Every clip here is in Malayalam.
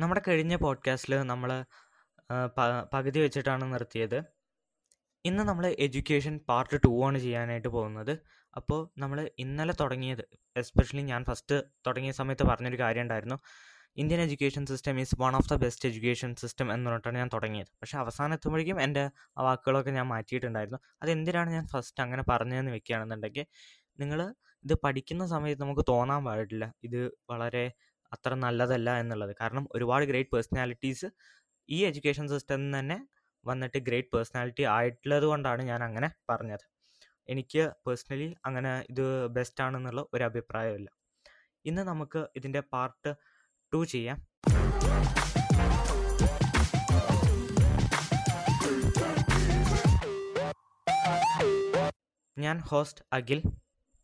നമ്മുടെ കഴിഞ്ഞ പോഡ്കാസ്റ്റിൽ നമ്മൾ പകുതി വെച്ചിട്ടാണ് നിർത്തിയത്. ഇന്ന് നമ്മൾ എഡ്യൂക്കേഷൻ പാർട്ട് ടു ആണ് ചെയ്യാനായിട്ട് പോകുന്നത്. അപ്പോൾ നമ്മൾ ഇന്നലെ തുടങ്ങിയത് എസ്പെഷ്യലി ഞാൻ ഫസ്റ്റ് തുടങ്ങിയ സമയത്ത് പറഞ്ഞൊരു കാര്യം ഉണ്ടായിരുന്നു. Indian education system is one of the best education system എന്ന് പറഞ്ഞിട്ടാണ് ഞാൻ തുടങ്ങിയത്. പക്ഷേ അവസാനം എത്തുമ്പോഴേക്കും എന്റെ ആ വാക്കുകളൊക്കെ ഞാൻ മാറ്റിയിട്ടുണ്ടായിരുന്നു. അതെന്തിനാണ് ഞാൻ ഫസ്റ്റ് അങ്ങനെ പറഞ്ഞതെന്ന് വെക്കുകയാണെന്നുണ്ടെങ്കിൽ നിങ്ങൾ ഇത് പഠിക്കുന്ന സമയത്ത് നമുക്ക് തോന്നാൻ പാടില്ല. ഇത് വളരെ അത്ര നല്ലതല്ല എന്നുള്ളത്. കാരണം ഒരുപാട് ഗ്രേറ്റ് പേഴ്സണാലിറ്റീസ് ഈ എഡ്യൂക്കേഷൻ സിസ്റ്റം തന്നെ വന്നിട്ട് ഗ്രേറ്റ് പേഴ്സണാലിറ്റി ആയിട്ടുള്ളത് കൊണ്ടാണ് ഞാൻ അങ്ങനെ പറഞ്ഞത്. എനിക്ക് പേഴ്സണലി അങ്ങനെ ഇത് ബെസ്റ്റ് ആണെന്നുള്ള ഒരു അഭിപ്രായമില്ല. ഇന്ന് നമുക്ക് ഇതിന്റെ പാർട്ട് ടു ചെയ്യാം. ഞാൻ ഹോസ്റ്റ് അഖിൽ.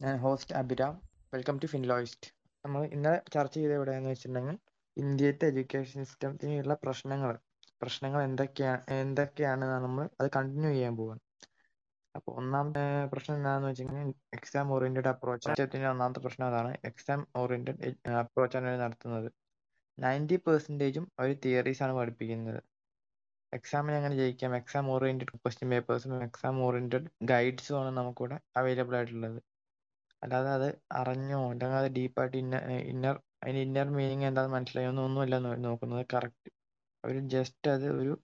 ഞാൻ host Abhiram. Welcome to Finloist നമ്മൾ ഇന്നലെ ചർച്ച ചെയ്ത എവിടെയാന്ന് വെച്ചിട്ടുണ്ടെങ്കിൽ ഇന്ത്യത്തെ എഡ്യൂക്കേഷൻ സിസ്റ്റത്തിനുള്ള പ്രശ്നങ്ങൾ. പ്രശ്നങ്ങൾ എന്തൊക്കെയാണ് എന്തൊക്കെയാണ് നമ്മൾ അത് കണ്ടിന്യൂ ചെയ്യാൻ പോവാണ്. അപ്പോൾ ഒന്നാമത്തെ പ്രശ്നം എന്താണെന്ന് വെച്ചിട്ടുണ്ടെങ്കിൽ എക്സാം ഓറിയന്റഡ് അപ്രോച്ച് ത്തിന്റെ ഒന്നാമത്തെ പ്രശ്നം അതാണ് എക്സാം ഓറിയന്റഡ് അപ്രോച്ചാണ് അവർ നടത്തുന്നത്. നയന്റി ഉം അവർ തിയറീസ് ആണ് പഠിപ്പിക്കുന്നത്. എക്സാമിന് എങ്ങനെ ജയിക്കാം? എക്സാം ഓറിയന്റഡ് ക്വസ്റ്റ്യൻ പേപ്പേഴ്സും എക്സാം ഓറിയന്റഡ് ഗൈഡ്സും ആണ് നമുക്കിവിടെ അവൈലബിൾ ആയിട്ടുള്ളത്. അല്ലാതെ അത് അറിഞ്ഞോ? അല്ലെങ്കിൽ അത് ഡീപ്പായിട്ട് ഇന്ന ഇന്നർ അതിന് ഇന്നർ മീനിങ് എന്താണെന്ന് മനസ്സിലായോ? ഒന്നുമല്ല നോക്കുന്നത്. കറക്റ്റ് അവർ ജസ്റ്റ് അത് ഒരു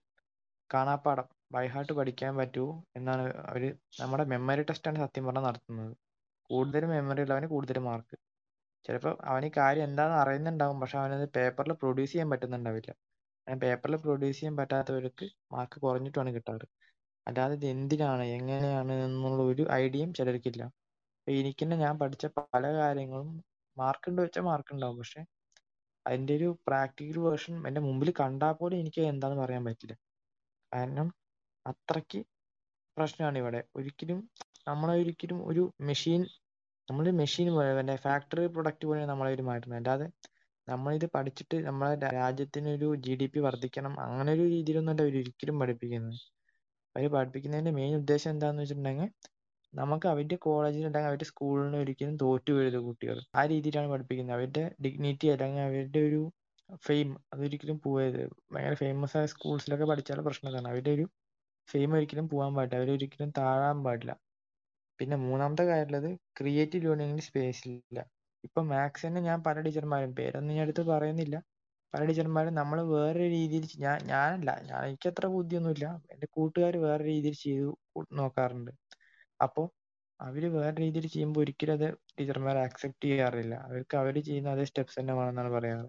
കാണാപ്പാടം ബൈഹാർട്ട് പഠിക്കാൻ പറ്റുമോ എന്നാണ് അവർ നമ്മുടെ മെമ്മറി ടെസ്റ്റാണ് സത്യം പറഞ്ഞാൽ നടത്തുന്നത്. കൂടുതൽ മെമ്മറി ഉള്ളവന് കൂടുതൽ മാർക്ക് ചിലപ്പോൾ അവന് കാര്യം എന്താണെന്ന് അറിയുന്നുണ്ടാവും പക്ഷെ അവനത് പേപ്പറിൽ പ്രൊഡ്യൂസ് ചെയ്യാൻ പറ്റുന്നുണ്ടാവില്ല. പേപ്പറിൽ പ്രൊഡ്യൂസ് ചെയ്യാൻ പറ്റാത്തവർക്ക് മാർക്ക് കുറഞ്ഞിട്ടാണ് കിട്ടാറ്. അല്ലാതെ ഇത് എന്തിനാണ്? എങ്ങനെയാണ്? എന്നുള്ള ഒരു ഐഡിയയും ചിലർക്കില്ല. അപ്പൊ എനിക്ക് ഞാൻ പഠിച്ച പല കാര്യങ്ങളും മാർക്ക് ഉണ്ട് വെച്ചാൽ മാർക്ക് ഉണ്ടാവും പക്ഷെ അതിന്റെ ഒരു പ്രാക്ടിക്കൽ വേർഷൻ എന്റെ മുമ്പിൽ കണ്ടാൽ പോലും എനിക്ക് എന്താണെന്ന് പറയാൻ പറ്റില്ല. കാരണം അത്രയ്ക്ക് പ്രശ്നമാണ് ഇവിടെ. ഒരിക്കലും നമ്മളെ ഒരിക്കലും ഒരു മെഷീൻ നമ്മൾ മെഷീൻ പോലെ ഫാക്ടറി പ്രൊഡക്റ്റ് പോലെ നമ്മളെ ഒരു മാറ്റുന്നത് അല്ലാതെ നമ്മളിത് പഠിച്ചിട്ട് നമ്മളെ രാജ്യത്തിന് ഒരു ജി ഡി പി വർദ്ധിക്കണം അങ്ങനെ ഒരു രീതിയിലൊന്നും അവർ ഒരിക്കലും പഠിപ്പിക്കുന്നത്. അവർ പഠിപ്പിക്കുന്നതിന്റെ മെയിൻ ഉദ്ദേശം എന്താണെന്ന് വെച്ചിട്ടുണ്ടെങ്കിൽ നമുക്ക് അവരുടെ കോളേജിൽ അല്ലെങ്കിൽ അവരുടെ സ്കൂളിന് ഒരിക്കലും തോറ്റു വീഴരുത് കുട്ടികൾ. ആ രീതിയിലാണ് പഠിപ്പിക്കുന്നത്. അവരുടെ ഡിഗ്നിറ്റി അല്ലെങ്കിൽ അവരുടെ ഒരു ഫെയിം അതൊരിക്കലും പോയത് ഭയങ്കര ഫേമസ് ആയ സ്കൂൾസിലൊക്കെ പഠിച്ചാലും പ്രശ്നം ഇതാണ് അവരുടെ ഒരു ഫെയിം ഒരിക്കലും പോകാൻ പാടില്ല. അവരൊരിക്കലും താഴാൻ പാടില്ല. പിന്നെ മൂന്നാമത്തെ കാര്യമുള്ളത് ക്രിയേറ്റീവ് ലേണിംഗിന് സ്പേസ് ഇല്ല. ഇപ്പൊ മാത്സ് തന്നെ ഞാൻ പല ടീച്ചർമാരും പേരൊന്നും ഞാൻ എടുത്ത് പറയുന്നില്ല. പല ടീച്ചർമാരും നമ്മൾ വേറെ രീതിയിൽ ഞാൻ ഞാനല്ല. ഞാൻ എനിക്ക് അത്ര ബുദ്ധിയൊന്നുമില്ല. എന്റെ കൂട്ടുകാർ വേറെ രീതിയിൽ ചെയ്തു നോക്കാറുണ്ട്. അപ്പോൾ അവർ വേറെ രീതിയിൽ ചെയ്യുമ്പോൾ ഒരിക്കലും അത് ടീച്ചർമാർ ആക്സെപ്റ്റ് ചെയ്യാറില്ല. അവർക്ക് അവർ ചെയ്യുന്ന അതേ സ്റ്റെപ്സ് തന്നെ വേണമെന്നാണ് പറയാറ്.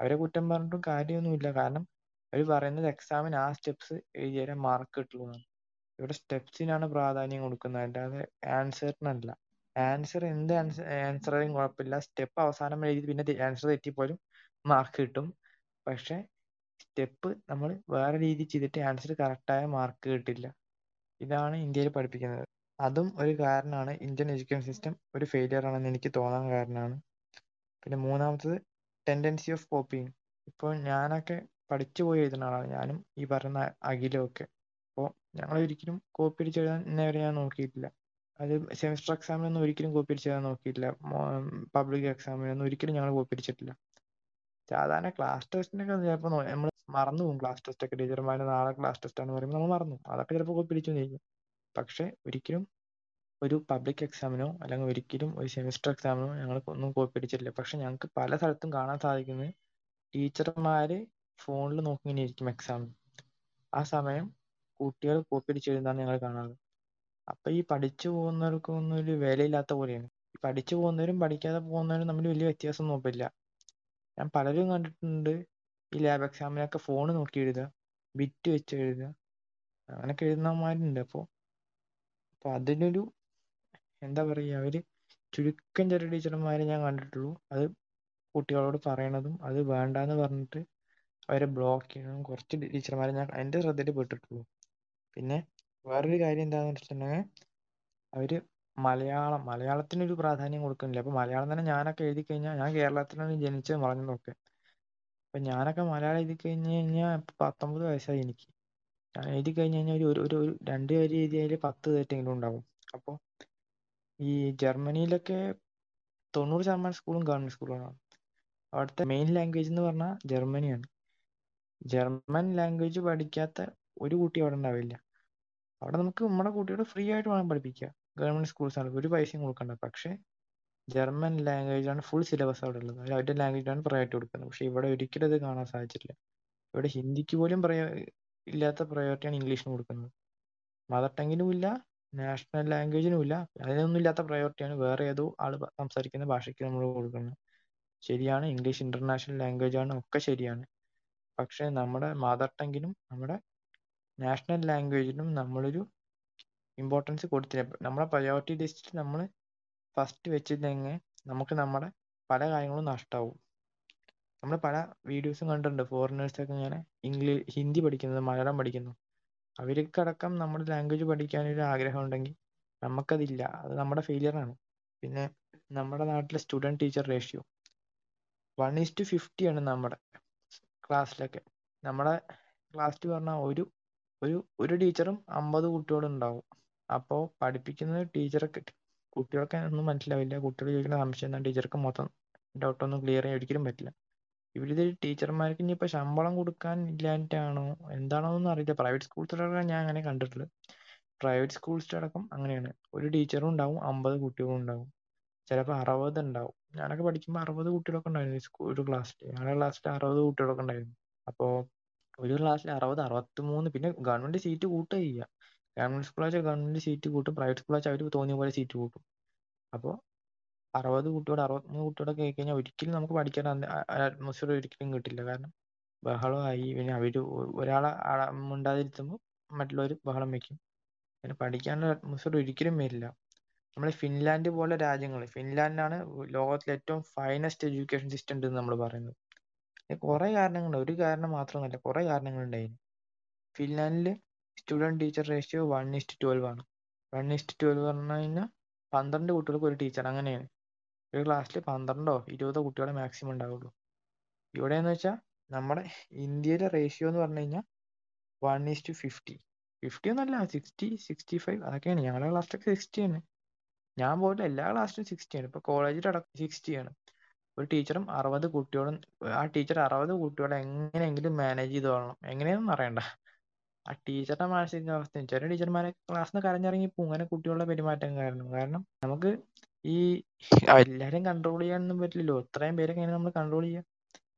അവരെ കുറ്റം പറഞ്ഞിട്ടും കാര്യമൊന്നുമില്ല. കാരണം അവർ പറയുന്നത് എക്സാമിന് ആ സ്റ്റെപ്സ് എഴുതിയാലേ മാർക്ക് കിട്ടുള്ളൂ ഇവിടെ സ്റ്റെപ്സിനാണ് പ്രാധാന്യം കൊടുക്കുന്നത്. അല്ലാതെ ആൻസറിനല്ല ആൻസർ എന്ത് ആൻസർ ആയാലും കുഴപ്പമില്ല. സ്റ്റെപ്പ് അവസാനം എഴുതി പിന്നെ ആൻസർ തെറ്റിപ്പോലും മാർക്ക് കിട്ടും. പക്ഷെ സ്റ്റെപ്പ് നമ്മൾ വേറെ രീതിയിൽ ചെയ്തിട്ട് ആൻസർ കറക്റ്റായ മാർക്ക് കിട്ടില്ല. ഇതാണ് ഇന്ത്യയിൽ പഠിപ്പിക്കുന്നത്. അതും ഒരു കാരണമാണ്. ഇന്ത്യൻ എഡ്യൂക്കേഷൻ സിസ്റ്റം ഒരു ഫെയിലിയർ ആണെന്ന് എനിക്ക് തോന്നാൻ കാരണമാണ്. പിന്നെ മൂന്നാമത്തത് ടെൻഡൻസി ഓഫ് കോപ്പിങ് ഇപ്പോൾ ഞാനൊക്കെ പഠിച്ചു പോയി എഴുതുന്ന ആളാണ്. ഞാനും ഈ പറയുന്ന അഖിലും ഒക്കെ അപ്പോൾ ഞങ്ങൾ ഒരിക്കലും കോപ്പി അടിച്ച് എഴുതാൻ ഇന്നേവരെ ഞാൻ നോക്കിയിട്ടില്ല. അത് സെമിസ്റ്റർ എക്സാമിനൊന്നും ഒരിക്കലും കോപ്പി അടിച്ച് എഴുതാൻ നോക്കിയിട്ടില്ല. പബ്ലിക് എക്സാമിനൊന്നും ഒരിക്കലും ഞങ്ങൾ കോപ്പി അടിച്ചിട്ടില്ല. സാധാരണ ക്ലാസ് ടെസ്റ്റിനൊക്കെ ചിലപ്പോൾ നമ്മൾ മറന്നു പോകും. ക്ലാസ് ടെസ്റ്റ് ഒക്കെ ടീച്ചർമാർ നാളെ ക്ലാസ് ടെസ്റ്റ് ആണ് പറയുമ്പോൾ നമ്മൾ മറന്നു അതൊക്കെ ചിലപ്പോൾ കോപ്പി അടിച്ചു പക്ഷെ ഒരിക്കലും ഒരു പബ്ലിക് എക്സാമിനോ അല്ലെങ്കിൽ ഒരിക്കലും ഒരു സെമിസ്റ്റർ എക്സാമിനോ ഞങ്ങൾ ഒന്നും കോപ്പി അടിച്ചിട്ടില്ല. പക്ഷെ ഞങ്ങൾക്ക് പല സ്ഥലത്തും കാണാൻ സാധിക്കുന്നത് ടീച്ചർമാര് ഫോണിൽ നോക്കി ഇങ്ങനെ ഇരിക്കും എക്സാം ആ സമയം കുട്ടികൾ കോപ്പി അടിച്ച് എഴുതാൻ ഞങ്ങൾ കാണാറ്. അപ്പൊ ഈ പഠിച്ചു പോകുന്നവർക്കൊന്നും ഒരു വിലയില്ലാത്ത പോലെയാണ്. പഠിച്ചു പോകുന്നവരും പഠിക്കാതെ പോകുന്നവരും തമ്മിൽ വലിയ വ്യത്യാസം നോക്കില്ല ഞാൻ പലരും കണ്ടിട്ടുണ്ട് ഈ ലാബ് എക്സാമിനൊക്കെ ഫോൺ നോക്കി എഴുതുക ബിറ്റ് വെച്ച് എഴുതുക അങ്ങനൊക്കെ എഴുതുന്നവന്മാരുണ്ട്. അപ്പോൾ അപ്പൊ അതിനൊരു എന്താ പറയുക അവർ ചുരുക്കം ചെറിയ ടീച്ചർമാരെ ഞാൻ കണ്ടിട്ടുള്ളൂ. അത് കുട്ടികളോട് പറയണതും അത് വേണ്ടാന്ന് പറഞ്ഞിട്ട് അവരെ ബ്ലോക്ക് ചെയ്യണതും കുറച്ച് ടീച്ചർമാരെ ഞാൻ എന്റെ ശ്രദ്ധയിൽ പെട്ടിട്ടുള്ളൂ. പിന്നെ വേറൊരു കാര്യം എന്താണെന്ന് വെച്ചിട്ടുണ്ടെങ്കിൽ അവർ മലയാളം മലയാളത്തിന് ഒരു പ്രാധാന്യം കൊടുക്കുന്നില്ല. അപ്പൊ മലയാളം തന്നെ ഞാനൊക്കെ എഴുതി കഴിഞ്ഞാൽ ഞാൻ കേരളത്തിലാണ് ജനിച്ചത് ഒക്കെ അപ്പൊ ഞാനൊക്കെ മലയാളം എഴുതി കഴിഞ്ഞു കഴിഞ്ഞാൽ പത്തൊമ്പത് വയസ്സായി എനിക്ക്. ഞാൻ എഴുതി കഴിഞ്ഞ് ഒരു ഒരു ഒരു രണ്ട് വരി എഴുതിയാൽ പത്ത് തെറ്റെങ്കിലും ഉണ്ടാവും. അപ്പോൾ ഈ ജർമ്മനിയിലൊക്കെ തൊണ്ണൂറ് ശതമാനം സ്കൂളും ഗവൺമെന്റ് സ്കൂളുകളാണ്. അവിടുത്തെ മെയിൻ ലാംഗ്വേജ് എന്ന് പറഞ്ഞാൽ ജർമ്മനിയാണ്. ജർമ്മൻ ലാംഗ്വേജ് പഠിക്കാത്ത ഒരു കുട്ടി അവിടെ ഉണ്ടാവില്ല. അവിടെ നമുക്ക് നമ്മുടെ കുട്ടിയോട് ഫ്രീ ആയിട്ട് വേണം പഠിപ്പിക്കുക. ഗവൺമെന്റ് സ്കൂൾസ് ആണ് ഒരു പൈസയും കൊടുക്കണ്ട. പക്ഷേ ജർമ്മൻ ലാംഗ്വേജ് ആണ് ഫുൾ സിലബസ് അവിടെ ഉള്ളത്. അവരുടെ അവരുടെ ലാംഗ്വേജാണ് പ്രയോറിറ്റി കൊടുക്കുന്നത്. പക്ഷെ ഇവിടെ ഒരിക്കലും അത് കാണാൻ സാധിച്ചിട്ടില്ല. ഇവിടെ ഹിന്ദിക്ക് പോലും പ്രയോ ഇല്ലാത്ത പ്രയോറിറ്റിയാണ് ഇംഗ്ലീഷിന് കൊടുക്കുന്നത്. മദർ ടങ്ങിനും ഇല്ല നാഷണൽ ലാംഗ്വേജിനും ഇല്ല അതിനൊന്നും ഇല്ലാത്ത പ്രയോറിറ്റിയാണ് വേറെ ഏതോ ആൾ സംസാരിക്കുന്ന ഭാഷയ്ക്ക് നമ്മൾ കൊടുക്കുന്നത്. ശരിയാണ് ഇംഗ്ലീഷ് ഇന്റർനാഷണൽ ലാംഗ്വേജ് ആണ് ഒക്കെ ശരിയാണ്. പക്ഷെ നമ്മുടെ മദർ ടങ്ങിനും നമ്മുടെ നാഷണൽ ലാംഗ്വേജിനും നമ്മളൊരു ഇമ്പോർട്ടൻസ് കൊടുത്തില്ല. നമ്മുടെ പ്രയോറിറ്റി ലിസ്റ്റിൽ നമ്മൾ ഫസ്റ്റ് വെച്ചില്ലെങ്കിൽ നമുക്ക് നമ്മുടെ പല കാര്യങ്ങളും നഷ്ടമാവും നമ്മൾ പല വീഡിയോസും കണ്ടിട്ടുണ്ട്. ഫോറിനേഴ്സൊക്കെ ഇങ്ങനെ ഇംഗ്ലീഷ് ഹിന്ദി പഠിക്കുന്നത് മലയാളം പഠിക്കുന്നു. അവർക്കടക്കം നമ്മുടെ ലാംഗ്വേജ് പഠിക്കാൻ ഒരു ആഗ്രഹം ഉണ്ടെങ്കിൽ നമുക്കതില്ല. അത് നമ്മുടെ ഫെയിലിയർ ആണ്. പിന്നെ നമ്മുടെ നാട്ടിലെ student teacher ratio one is to fifty ആണ് നമ്മുടെ ക്ലാസ്സിലൊക്കെ നമ്മുടെ ക്ലാസ്സിൽ പറഞ്ഞാൽ ഒരു ഒരു ഒരു ടീച്ചറും അമ്പത് കുട്ടികളും ഉണ്ടാവും. അപ്പോൾ പഠിപ്പിക്കുന്നത് ടീച്ചറൊക്കെ കുട്ടികൾക്ക് ഒന്നും മനസ്സിലാവില്ല. കുട്ടികൾ ചോദിക്കുന്ന സംശയം എന്നാൽ ടീച്ചർക്ക് മൊത്തം ഡൗട്ടൊന്നും ക്ലിയർ ചെയ്യാൻ ഒരിക്കലും പറ്റില്ല. ഇവരിത് ടീച്ചർമാർക്ക് ഇനിയിപ്പോൾ ശമ്പളം കൊടുക്കാൻ ഇല്ലാഞ്ഞിട്ടാണോ? എന്താണോ എന്നൊന്നും അറിയില്ല പ്രൈവറ്റ് സ്കൂൾസിലൊക്കെ ഞാൻ അങ്ങനെ കണ്ടിട്ടുള്ളത് പ്രൈവറ്റ് സ്കൂൾസിലടക്കം അങ്ങനെയാണ്. ഒരു ടീച്ചറും ഉണ്ടാവും അമ്പത് കുട്ടികളും ഉണ്ടാവും. ചിലപ്പോൾ അറുപത് ഉണ്ടാവും. ഞാനൊക്കെ പഠിക്കുമ്പോൾ അറുപത് കുട്ടികളൊക്കെ ഉണ്ടായിരുന്നു ഒരു ക്ലാസ്സിൽ ഞങ്ങളുടെ ക്ലാസ്സിൽ അറുപത് കുട്ടികളൊക്കെ ഉണ്ടായിരുന്നു. അപ്പോൾ ഒരു ക്ലാസ്സിൽ അറുപത് അറുപത്തിമൂന്ന് പിന്നെ ഗവൺമെന്റ് സീറ്റ് കൂട്ടുക ചെയ്യുക ഗവൺമെന്റ് school വെച്ചാൽ ഗവൺമെന്റ് സീറ്റ് കൂട്ടും. പ്രൈവറ്റ് school വെച്ചാൽ അവർ തോന്നിയ പോലെ സീറ്റ് കൂട്ടും. അപ്പോൾ അറുപത് കുട്ടിയോട് അറുപത്തിമൂന്ന് കുട്ടിയോടൊക്കെ ആയി കഴിഞ്ഞാൽ ഒരിക്കലും നമുക്ക് പഠിക്കാൻ അറ്റ്മോസ്ഫിയർ ഒരിക്കലും കിട്ടില്ല. കാരണം ബഹളമായി. പിന്നെ അവർ ഒരാളെ മിണ്ടാതിരുത്തുമ്പോൾ മറ്റുള്ളവർ ബഹളം വെക്കും. പിന്നെ പഠിക്കാനുള്ള അറ്റ്മോസ്ഫിയർ ഒരിക്കലും വരില്ല നമ്മൾ ഫിൻലാൻഡ് പോലെ രാജ്യങ്ങൾ ഫിൻലാൻഡാണ് ലോകത്തിലെ ഏറ്റവും ഫൈനസ്റ്റ് എഡ്യൂക്കേഷൻ സിസ്റ്റം ഉണ്ട് നമ്മൾ പറയുന്നത്. കുറെ കാരണങ്ങളുണ്ട്. ഒരു കാരണം മാത്രമല്ല കുറെ കാരണങ്ങളുണ്ട് ഫിൻലാൻഡിൽ ഫിൻലാൻഡിൽ student teacher ratio one is to twelve ആണ്. വൺ ഇസ്റ്റ് ട്വൽവ് പറഞ്ഞു കഴിഞ്ഞാൽ പന്ത്രണ്ട് കുട്ടികൾക്ക് ഒരു ടീച്ചർ അങ്ങനെയാണ്. ഒരു ക്ലാസ്സിൽ പന്ത്രണ്ടോ ഇരുപതോ കുട്ടികളെ മാക്സിമം ഉണ്ടാവുള്ളൂ. ഇവിടെ എന്ന് വെച്ചാൽ നമ്മുടെ ഇന്ത്യയിലെ റേഷ്യോ എന്ന് പറഞ്ഞു കഴിഞ്ഞാൽ വൺ ഈസ് ഫിഫ്റ്റി ഫിഫ്റ്റി ഒന്നല്ല സിക്സ്റ്റി സിക്സ്റ്റി ഫൈവ് അതൊക്കെയാണ്. ഞങ്ങളുടെ ക്ലാസ്സിലൊക്കെ സിക്സ്റ്റി ആണ്. ഞാൻ പോയിട്ട് എല്ലാ ക്ലാസ്സിലും സിക്സ്റ്റി ആണ്. ഇപ്പൊ കോളേജിൽ അടക്കം സിക്സ്റ്റി ആണ്. ഒരു ടീച്ചറും അറുപത് കുട്ടികളും ആ ടീച്ചർ അറുപത് കുട്ടികളെ എങ്ങനെയെങ്കിലും മാനേജ് ചെയ്ത് കൊള്ളണം. എങ്ങനെയൊന്നും അറിയണ്ട. ആ ടീച്ചറുടെ അവസ്ഥ ചില ടീച്ചർമാരെ ക്ലാസ്സിൽ നിന്ന് കരഞ്ഞിറങ്ങി പോകും അങ്ങനെ കുട്ടികളുടെ പെരുമാറ്റം കാരണം. കാരണം നമുക്ക് ഈ എല്ലാരേം കൺട്രോൾ ചെയ്യാനൊന്നും പറ്റില്ലല്ലോ. ഇത്രയും പേരെ എങ്ങനെ നമ്മൾ കൺട്രോൾ ചെയ്യാ?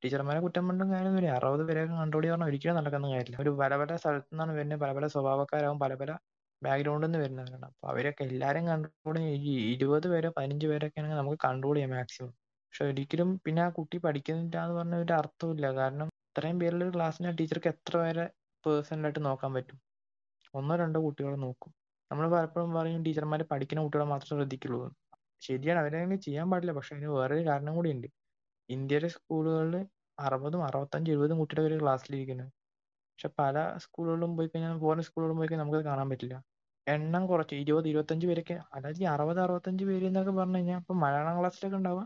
ടീച്ചർമാരെ കുറ്റം പറഞ്ഞും കാര്യമൊന്നുമില്ല അറുപത് പേരെയൊക്കെ കൺട്രോൾ ചെയ്യാൻ ഒരിക്കലും നടക്കുന്ന കാര്യമില്ല. ഒരു പല പല സ്ഥലത്തു നിന്നാണ് വരുന്നത്. പല പല സ്വഭാവക്കാരാവും. പല പല ബാക്ക്ഗ്രൗണ്ടിൽ നിന്ന് വരുന്നവരാണ് അപ്പൊ അവരൊക്കെ എല്ലാരെയും കൺട്രോൾ ഈ ഇരുപത് പേരോ പതിനഞ്ച് പേരൊക്കെ ആണെങ്കിൽ നമുക്ക് കൺട്രോൾ ചെയ്യാം മാക്സിമം പക്ഷെ ഒരിക്കലും പിന്നെ ആ കുട്ടി പഠിക്കുന്നില്ല എന്ന് പറഞ്ഞ ഒരു അർത്ഥമില്ല കാരണം ഇത്രയും പേരുള്ള ഒരു ക്ലാസ്സിന് ടീച്ചർക്ക് എത്ര പേരെ പേഴ്സണലായിട്ട് നോക്കാൻ പറ്റും? ഒന്നോ രണ്ടോ കുട്ടികളെ നോക്കും. നമ്മൾ പലപ്പോഴും പറയും ടീച്ചർമാർ പഠിക്കുന്ന കുട്ടികളെ മാത്രം ശ്രദ്ധിക്കുള്ളൂ ശരിയാണ്. അവരങ്ങനെ ചെയ്യാൻ പാടില്ല. പക്ഷെ അതിന് വേറൊരു കാരണം കൂടി ഉണ്ട്. ഇന്ത്യയിലെ സ്കൂളുകളിൽ അറുപതും അറുപത്തഞ്ചും എഴുപതും കുട്ടിയുടെ ഒരു ക്ലാസ്സിലിരിക്കുന്നത് പക്ഷെ പല സ്കൂളുകളിലും പോയി കഴിഞ്ഞാൽ ഫോറിൻ സ്കൂളുകളിലും പോയി കഴിഞ്ഞാൽ നമുക്ക് കാണാൻ പറ്റില്ല. എണ്ണം കുറച്ച്. ഇരുപത് ഇരുപത്തഞ്ച് പേരൊക്കെ അതായത് ഈ അറുപത് അറുപത്തഞ്ച് പേര് എന്നൊക്കെ പറഞ്ഞു കഴിഞ്ഞാൽ ഇപ്പൊ മലയാളം ക്ലാസ്സിലൊക്കെ ഉണ്ടാവുക.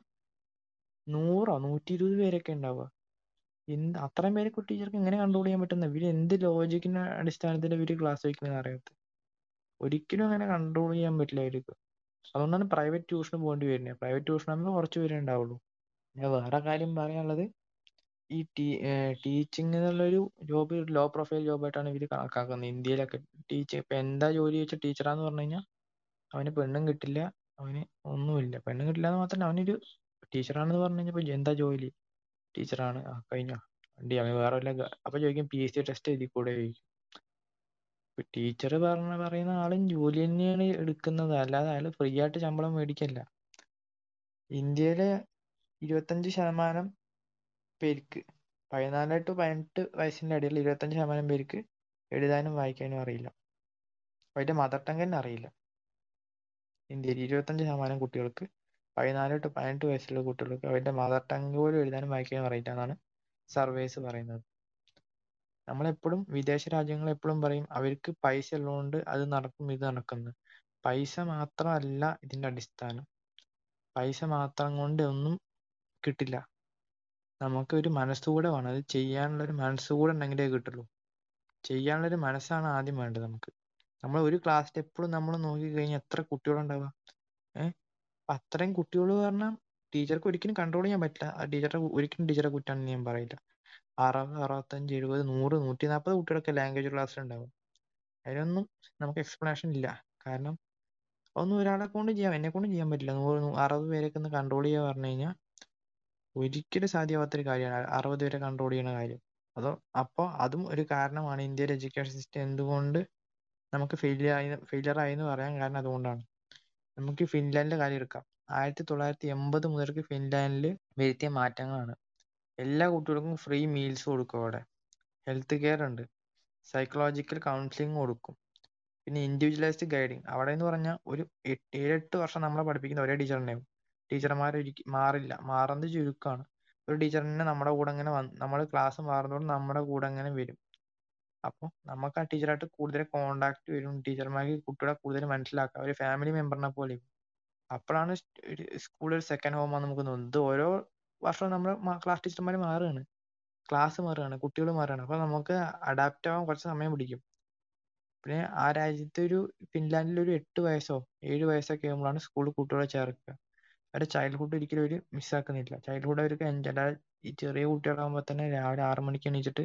നൂറോ നൂറ്റി ഇരുപത് പേരൊക്കെ ഉണ്ടാവുക. എന്ത് അത്രയും പേരെ ടീച്ചർക്ക് എങ്ങനെ കൺട്രോൾ ചെയ്യാൻ പറ്റുന്ന? ഇവർ എന്ത് ലോജിക്കിന്റെ അടിസ്ഥാനത്തിൽ ഇവർ ക്ലാസ് വയ്ക്കുന്നത് അറിയാത്ത ഒരിക്കലും അങ്ങനെ കൺട്രോൾ ചെയ്യാൻ പറ്റില്ല അതുകൊണ്ടാണ് പ്രൈവറ്റ് ട്യൂഷന് പോകേണ്ടി വരുന്നത് പ്രൈവറ്റ് ട്യൂഷൻ ആകുമ്പോൾ കുറച്ച് പേരേ ഉണ്ടാവുള്ളൂ. പിന്നെ വേറെ കാര്യം പറയാനുള്ളത് ഈ ടീ ടീച്ചിങ് എന്നുള്ളൊരു ജോബ് ലോ പ്രൊഫൈൽ ജോബായിട്ടാണ് ഇവർ കണക്കാക്കുന്നത്. ഇന്ത്യയിലൊക്കെ ടീച്ചർ ഇപ്പൊ എന്താ ജോലി വെച്ച ടീച്ചറാന്ന് പറഞ്ഞു കഴിഞ്ഞാൽ അവന് പെണ്ണും കിട്ടില്ല അവന് ഒന്നുമില്ല. പെണ്ണും കിട്ടില്ല എന്ന് മാത്രമല്ല അവനൊരു ടീച്ചറാണെന്ന് പറഞ്ഞു കഴിഞ്ഞപ്പോൾ എന്താ ജോലി? ടീച്ചറാണ് ആ കഴിഞ്ഞോ? വണ്ടി അവന് വേറെ വല്ല അപ്പൊ ചോദിക്കും പി എസ് സി ടെസ്റ്റ് എഴുതി കൂടെ ചോദിക്കും ടീച്ചർ പറഞ്ഞ പറയുന്ന ആളും ജോലി തന്നെയാണ് എടുക്കുന്നത്. അല്ലാതെ അയാൾ ഫ്രീ ആയിട്ട് ശമ്പളം മേടിക്കല്ല. ഇന്ത്യയിലെ ഇരുപത്തഞ്ച് ശതമാനം പേർക്ക് പതിനാല് ടു പതിനെട്ട് വയസ്സിന്റെ ഇടയിൽ ഇരുപത്തഞ്ച് ശതമാനം പേർക്ക് എഴുതാനും വായിക്കാനും അറിയില്ല. അവരുടെ മദർ ടങ് തന്നെ അറിയില്ല. ഇന്ത്യയിൽ ഇരുപത്തഞ്ച് ശതമാനം കുട്ടികൾക്ക് പതിനാല് ടു പതിനെട്ട് വയസ്സുള്ള കുട്ടികൾക്ക് അവരുടെ മദർ ടങ് പോലും എഴുതാനും വായിക്കാനും അറിയില്ല എന്നാണ് സർവേസ് പറയുന്നത്. നമ്മളെപ്പോഴും വിദേശ രാജ്യങ്ങൾ എപ്പോഴും പറയും അവർക്ക് പൈസ ഉള്ളതുകൊണ്ട് അത് നടക്കും ഇത് നടക്കുന്നു. പൈസ മാത്രമല്ല ഇതിന്റെ അടിസ്ഥാനം. പൈസ മാത്രം കൊണ്ട് ഒന്നും കിട്ടില്ല. നമുക്ക് ഒരു മനസ്സുകൂടെ വേണം. അത് ചെയ്യാനുള്ള ഒരു മനസ്സുകൂടെ ഉണ്ടെങ്കിലേ കിട്ടുള്ളൂ. ചെയ്യാനുള്ള ഒരു മനസ്സാണ് ആദ്യം വേണ്ടത് നമുക്ക്. നമ്മൾ ഒരു ക്ലാസ്സിൽ എപ്പോഴും നമ്മൾ നോക്കി കഴിഞ്ഞാൽ എത്ര കുട്ടികളുണ്ടാവുക ഏഹ് അത്രയും കുട്ടികൾ പറഞ്ഞാൽ ടീച്ചർക്ക് ഒരിക്കലും കൺട്രോൾ ചെയ്യാൻ പറ്റില്ല. ആ ടീച്ചറെ ഒരിക്കലും ടീച്ചറെ കുറ്റാണെന്ന് ഞാൻ പറയില്ല. അറുപത് അറുപത്തഞ്ച് എഴുപത് നൂറ് നൂറ്റി നാൽപ്പത് കുട്ടികളൊക്കെ ലാംഗ്വേജ് ക്ലാസ്സിലുണ്ടാവും അതിനൊന്നും നമുക്ക് എക്സ്പ്ലനേഷൻ ഇല്ല. കാരണം അതൊന്നും ഒരാളെ കൊണ്ട് ചെയ്യാം എന്നെ കൊണ്ട് ചെയ്യാൻ പറ്റില്ല. നൂറ് അറുപത് പേരൊക്കെ ഒന്ന് കൺട്രോൾ ചെയ്യുക പറഞ്ഞു കഴിഞ്ഞാൽ ഒരിക്കലും സാധ്യമാവാത്തൊരു കാര്യമാണ്. അറുപത് പേരെ കൺട്രോൾ ചെയ്യുന്ന കാര്യം. അതോ അപ്പോൾ അതും ഒരു കാരണമാണ് ഇന്ത്യയിലെ എഡ്യൂക്കേഷൻ സിസ്റ്റം എന്തുകൊണ്ട് നമുക്ക് ഫെയിലിയർ ആയി ഫെയിലിയർ ആയി എന്ന് പറയാൻ കാരണം അതുകൊണ്ടാണ്. നമുക്ക് ഫിൻലാൻഡിലെ കാര്യം എടുക്കാം. ആയിരത്തി തൊള്ളായിരത്തി എൺപത് മുതൽക്ക് ഫിൻലാൻഡിൽ വരുത്തിയ മാറ്റങ്ങളാണ്. എല്ലാ കുട്ടികൾക്കും ഫ്രീ മീൽസ് കൊടുക്കും അവിടെ. ഹെൽത്ത് കെയർ ഉണ്ട്. സൈക്കോളജിക്കൽ കൗൺസിലിംഗ് കൊടുക്കും. പിന്നെ ഇൻഡിവിജ്വലൈസ്ഡ് ഗൈഡിങ് അവിടെ എന്ന് പറഞ്ഞാൽ ഒരു ഏഴെട്ട് വർഷം നമ്മളെ പഠിപ്പിക്കുന്ന ഒരേ ടീച്ചർ തന്നെയാവും. ടീച്ചർമാർ മാറില്ല. മാറുന്നത് ചുരുക്കമാണ് ഒരു ടീച്ചറിനെ നമ്മുടെ കൂടെ അങ്ങനെ വന്ന് നമ്മൾ ക്ലാസ് മാറുന്നതോടെ നമ്മുടെ കൂടെ അങ്ങനെ വരും. അപ്പോൾ നമുക്ക് ആ ടീച്ചറായിട്ട് കൂടുതൽ കോണ്ടാക്ട് വരും. ടീച്ചർമാർക്ക് കുട്ടികളെ കൂടുതൽ മനസ്സിലാക്കാം ഒരു ഫാമിലി മെമ്പറിനെ പോലെ അപ്പോഴാണ് സ്കൂൾ ഒരു സെക്കൻഡ് ഹോം നമുക്ക് തോന്നുന്നത്. ഇത് ഓരോ വർഷവും നമ്മൾ ക്ലാസ് ടീച്ചർമാർ മാറുകയാണ്. ക്ലാസ് മാറുകയാണ് കുട്ടികൾ മാറുകയാണ്. അപ്പോൾ നമുക്ക് അഡാപ്റ്റ് ആവാൻ കുറച്ച് സമയം പിടിക്കും. പിന്നെ ആ രാജ്യത്തെ ഒരു ഫിൻലാൻഡിൽ ഒരു എട്ട് വയസ്സോ ഏഴ് വയസ്സൊക്കെ ആകുമ്പോഴാണ് സ്കൂളിൽ കുട്ടികളെ ചേർക്കുക. അവരുടെ ചൈൽഡ്ഹുഡ് ഒരിക്കലും അവർ മിസ്സാക്കുന്നില്ല ചൈൽഡ്ഹുഡ് അവർക്ക് എൻജോയ് ഈ ചെറിയ കുട്ടികളാകുമ്പോൾ തന്നെ രാവിലെ ആറ് മണിക്ക് എണീച്ചിട്ട്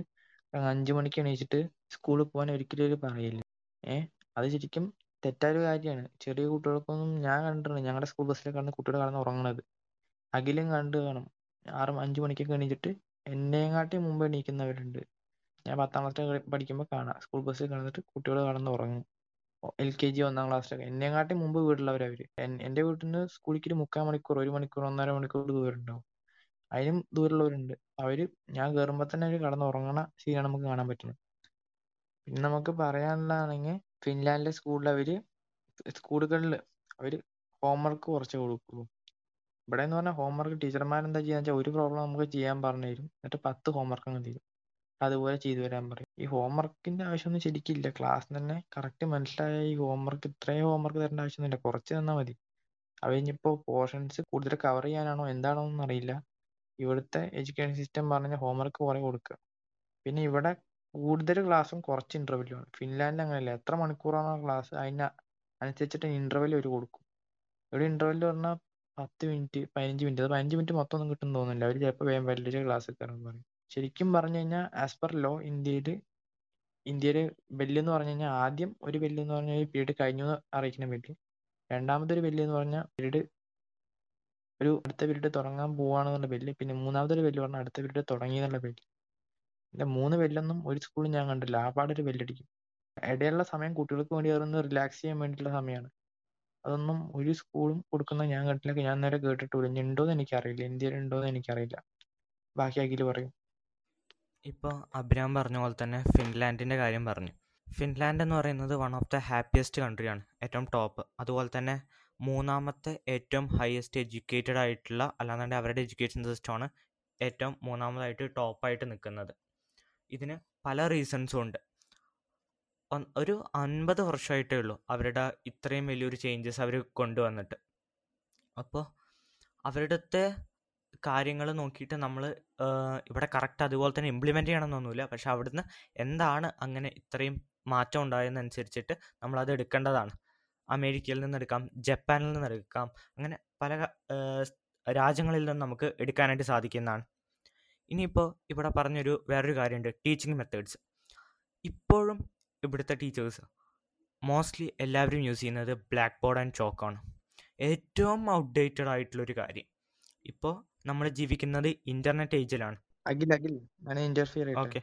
അഞ്ചു മണിക്ക് എണീച്ചിട്ട് സ്കൂളിൽ പോകാൻ ഒരിക്കലും അവർ പറയില്ല. ഏഹ് അത് ശരിക്കും തെറ്റായ ഒരു കാര്യമാണ്. ചെറിയ കുട്ടികൾക്കൊന്നും ഞാൻ കണ്ടിട്ടുണ്ട്. ഞങ്ങളുടെ സ്കൂൾ ബസ്സിലൊക്കെ ആണ് കുട്ടികൾ കടന്ന് ഉറങ്ങണത്. അഖിലും കണ്ടു കാണും. ആറ് അഞ്ച് മണിക്കൊക്കെ എണീച്ചിട്ട് എന്നെക്കാട്ടി മുമ്പ് എണീക്കുന്നവരുണ്ട്. ഞാൻ പത്താം ക്ലാസ് പഠിക്കുമ്പോൾ കാണാം. സ്കൂൾ ബസ്സിൽ കിടന്നിട്ട് കുട്ടികൾ കടന്ന് ഉറങ്ങും എൽ കെ ജി ഒന്നാം ക്ലാസ്സിലൊക്കെ. എന്നെക്കാട്ടി മുമ്പ് വീട്ടിലുള്ളവർ അവർ. എൻ- എന്റെ വീട്ടിൽ നിന്ന് ക്ക് ഒരു മുക്കാൽ മണിക്കൂർ ഒരു മണിക്കൂർ ഒന്നര മണിക്കൂർ ദൂരം ഉണ്ടാവും അതിനും ദൂരമുള്ളവരുണ്ട്. അവർ ഞാൻ കേറുമ്പോ തന്നെ അവർ കടന്ന് ഉറങ്ങണ സീനാണ് നമുക്ക് കാണാൻ പറ്റുന്നത്. പിന്നെ നമുക്ക് പറയാനുള്ളതാണെങ്കിൽ ഫിൻലാൻഡിലെ സ്കൂളിൽ അവർ സ്കൂളുകളിൽ അവർ ഹോംവർക്ക് കുറച്ച് കൊടുക്കുള്ളൂ. ഇവിടെ എന്ന് പറഞ്ഞാൽ ഹോംവർക്ക് ടീച്ചർമാർ എന്താ ചെയ്യാന്ന് വെച്ചാൽ ഒരു പ്രോബ്ലം നമുക്ക് ചെയ്യാൻ പറഞ്ഞു തരും. എന്നിട്ട് പത്ത് ഹോംവർക്ക് അങ്ങ് തരും. അതുപോലെ ചെയ്തു വരാൻ പറയും. ഈ ഹോംവർക്കിന്റെ ആവശ്യമൊന്നും ശരിക്കില്ല. ക്ലാസ് തന്നെ കറക്റ്റ് മനസ്സിലായ ഈ ഹോംവർക്ക് ഇത്രയും ഹോംവർക്ക് തരേണ്ട ആവശ്യമൊന്നുമില്ല. കുറച്ച് തന്നാൽ മതി. അത് കഴിഞ്ഞിപ്പോ പോർഷൻസ് കൂടുതൽ കവർ ചെയ്യാനാണോ എന്താണോ എന്ന് അറിയില്ല. ഇവിടുത്തെ എഡ്യൂക്കേഷൻ സിസ്റ്റം പറഞ്ഞ ഹോംവർക്ക് കുറെ കൊടുക്കുക. പിന്നെ ഇവിടെ കൂടുതൽ ക്ലാസ്സും കുറച്ച് ഇന്റർവ്യൂ ആണ്. ഫിൻലാൻഡിൽ അങ്ങനെയല്ല. എത്ര മണിക്കൂറാണോ ക്ലാസ് അതിന് അനുസരിച്ചിട്ട് ഇന്റർവ്യൂ അവർ കൊടുക്കും. ഇവിടെ ഇന്റർവ്യൂ പറഞ്ഞാൽ പത്ത് മിനിറ്റ് പതിനഞ്ച് മിനിറ്റ്. അത് പതിനഞ്ച് മിനിറ്റ് മൊത്തം ഒന്നും കിട്ടും തോന്നുന്നില്ല. അവർ ചിലപ്പോൾ വേഗം വലിയ ക്ലാസ് എന്ന് പറയും. ശരിക്കും പറഞ്ഞു കഴിഞ്ഞാൽ ആസ് പെർ ലോ ഇന്ത്യയിൽ ഇന്ത്യയിൽ ബെല്ല് എന്ന് പറഞ്ഞു കഴിഞ്ഞാൽ ആദ്യം ഒരു ബെല്ല് എന്ന് പറഞ്ഞാൽ പീരീഡ് കഴിഞ്ഞു എന്ന് അറിയിക്കുന്ന രണ്ടാമത്തെ ഒരു ബെല്ല് എന്ന് പറഞ്ഞാൽ പീരീഡ് ഒരു അടുത്ത പീരീഡ് തുടങ്ങാൻ പോവാണെന്നുള്ള ബെല്ല്. പിന്നെ ഒരു ബെല്ല് പറഞ്ഞാൽ അടുത്ത പീരീഡ് തുടങ്ങി എന്നുള്ള ബെല്ല്. പിന്നെ മൂന്ന് ബെല്ലൊന്നും ഒരു സ്കൂളിൽ ഞാൻ കണ്ടില്ല. ആ പാടൊരു ബെല്ലടിക്കും. ഇടയിലുള്ള സമയം കുട്ടികൾക്ക് വേണ്ടി അതൊന്ന് റിലാക്സ് ചെയ്യാൻ വേണ്ടിയിട്ടുള്ള സമയമാണ്. അതൊന്നും ഒരു സ്കൂളും കൊടുക്കുന്ന ഞാൻ കണ്ടിട്ടില്ല ഞാൻ നേരെ കേട്ടിട്ടില്ല ഇനി ഉണ്ടോന്ന് എനിക്കറിയില്ല. ഇന്ത്യയിൽ ഉണ്ടോന്ന് എനിക്കറിയില്ല. ബാക്കി അഖിൽ പറയും. ഇപ്പോൾ അഭിരാം പറഞ്ഞ പോലെ തന്നെ ഫിൻലാൻഡിന്റെ കാര്യം പറഞ്ഞു. ഫിൻലാൻഡ് എന്ന് പറയുന്നത് one of the happiest country ആണ്. ഏറ്റവും ടോപ്പ് അതുപോലെ തന്നെ മൂന്നാമത്തെ ഏറ്റവും ഹയസ്റ്റ് എഡ്യൂക്കേറ്റഡ് ആയിട്ടുള്ള അല്ലാന്നുണ്ടെങ്കിൽ അവരുടെ എഡ്യൂക്കേഷൻ സിസ്റ്റമാണ് ഏറ്റവും മൂന്നാമതായിട്ട് ടോപ്പായിട്ട് നിൽക്കുന്നത്. ഇതിന് പല റീസൺസും ഉണ്ട്. ഒരു അൻപത് വർഷമായിട്ടേ ഉള്ളൂ അവരുടെ ഇത്രയും വലിയൊരു ചേഞ്ചസ് അവർ കൊണ്ടുവന്നിട്ട്. അപ്പോൾ അവരുടെ കാര്യങ്ങൾ നോക്കിയിട്ട് നമ്മൾ ഇവിടെ കറക്റ്റ് അതുപോലെ തന്നെ ഇംപ്ലിമെന്റ് ചെയ്യണമെന്നൊന്നുമില്ല പക്ഷെ അവിടുന്ന് എന്താണ് അങ്ങനെ ഇത്രയും മാറ്റം ഉണ്ടായതെന്നനുസരിച്ചിട്ട് നമ്മളത് എടുക്കേണ്ടതാണ്. അമേരിക്കയിൽ നിന്ന് എടുക്കാം ജപ്പാനിൽ നിന്ന് എടുക്കാം അങ്ങനെ പല രാജ്യങ്ങളിൽ നിന്ന് നമുക്ക് എടുക്കാനായിട്ട് സാധിക്കുന്നതാണ്. ഇനിയിപ്പോൾ ഇവിടെ പറഞ്ഞൊരു വേറൊരു കാര്യമുണ്ട് ടീച്ചിങ് മെത്തേഡ്സ് ഇപ്പോഴും ഇവിടുത്തെ ടീച്ചേഴ്സ് മോസ്റ്റ്ലി എല്ലാവരും യൂസ് ചെയ്യുന്നത് ബ്ലാക്ക് ബോർഡ് ആൻഡ് ചോക്കാണ് ഏറ്റവും ഔട്ട്ഡേറ്റഡ് ആയിട്ടുള്ളൊരു കാര്യം. ഇപ്പോൾ നമ്മൾ ജീവിക്കുന്നത് ഇന്റർനെറ്റ് ഏജിലാണ് അഖിൽ അഖിൽ ഞാൻ ഇന്റർഫിയർ ചെയ്യട്ടെ? ഓക്കെ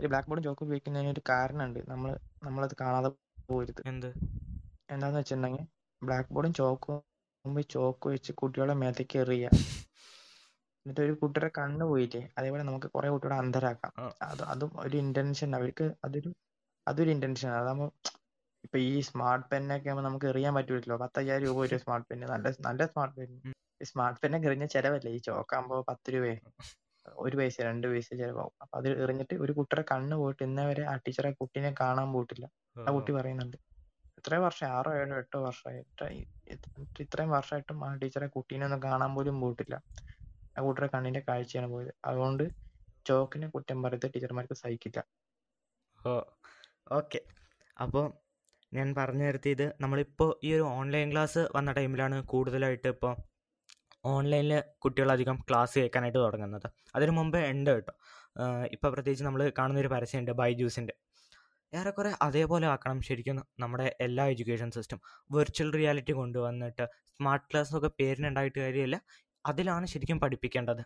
ഒരു ബ്ലാക്ക് ബോർഡും ചോക്ക് ഉപയോഗിക്കുന്നതിന് ഒരു കാരണമുണ്ട്. നമ്മൾ നമ്മളത് കാണാതെ പോരുത്. എന്ത്? എന്താന്ന് വെച്ചിട്ടുണ്ടെങ്കിൽ ബ്ലാക്ക് ബോർഡും ചോക്കും ചോക്ക് വെച്ച് കുട്ടികളെ മേത്തേക്ക് എറിയുക. എന്നിട്ട് ഒരു കുട്ടിയുടെ കണ്ണ് പോയില്ലേ? അതേപോലെ നമുക്ക് കുറെ കുട്ടികളെ അന്ധരാക്കാം അത് അതും ഒരു ഇന്റൻഷൻ അവർക്ക് അതൊരു അതൊരു ഇന്റൻഷൻ അതാകുമ്പോ ഇപ്പൊ ഈ സ്മാർട്ട് പെന്നൊക്കെ ആകുമ്പോൾ നമുക്ക് എറിയാൻ പറ്റുമല്ലോ പത്തയ്യായിരം രൂപ ഒരു സ്മാർട്ട് പെന്ന് നല്ല നല്ല സ്മാർട്ട് ഉം. ഈ സ്മാർട്ട് പെന്നൊക്കെ എറിഞ്ഞ ചെലവല്ലേ? ഈ ചോക്കാകുമ്പോ പത്ത് രൂപയെ. ഒരു പൈസ രണ്ട് പൈസ ചെലവാകും അപ്പൊ അത് എറിഞ്ഞിട്ട് ഒരു കുട്ടിയുടെ കണ്ണ് പോയിട്ട് ഇന്നേ വരെ ആ ടീച്ചർ ആ കുട്ടീനെ കാണാൻ പോയിട്ടില്ല. ആ കുട്ടി പറയുന്നുണ്ട് എത്രയോ വർഷം ആറോ ഏഴോ എട്ടോ വർഷമായിട്ട് ഇത്ര- ഇത്ര- ഇത്രയും വർഷമായിട്ടും ആ ടീച്ചറെ കുട്ടീനെ ഒന്ന് കാണാൻ പോലും പോയിട്ടില്ല. ആ കുട്ടിയുടെ കണ്ണിന്റെ കാഴ്ചയാണ് പോയത്. അതുകൊണ്ട് ചോക്കിനെ കുറ്റം പറയുന്നത് ടീച്ചർമാർക്ക് സഹിക്കില്ല. Oh okay. അപ്പോൾ ഞാൻ പറഞ്ഞു നിർത്തിയത് നമ്മളിപ്പോൾ ഈ ഒരു ഓൺലൈൻ ക്ലാസ് വന്ന ടൈമിലാണ് കൂടുതലായിട്ട് ഇപ്പോൾ ഓൺലൈനിൽ കുട്ടികളധികം ക്ലാസ് കേൾക്കാനായിട്ട് തുടങ്ങുന്നത്. അതിനു മുമ്പേ ഉണ്ട് കേട്ടോ. ഇപ്പോൾ പ്രത്യേകിച്ച് നമ്മൾ കാണുന്നൊരു പരസ്യമുണ്ട് ബൈജൂസിന്റെ. ഏറെക്കുറെ അതേപോലെ ആക്കണം ശരിക്കും നമ്മുടെ എല്ലാ എഡ്യൂക്കേഷൻ സിസ്റ്റം. വെർച്വൽ റിയാലിറ്റി കൊണ്ടുവന്നിട്ട് സ്മാർട്ട് ക്ലാസ് ഒക്കെ പേരിനുണ്ടായിട്ട് കാര്യമില്ല. അതിലാണ് ശരിക്കും പഠിപ്പിക്കേണ്ടത്.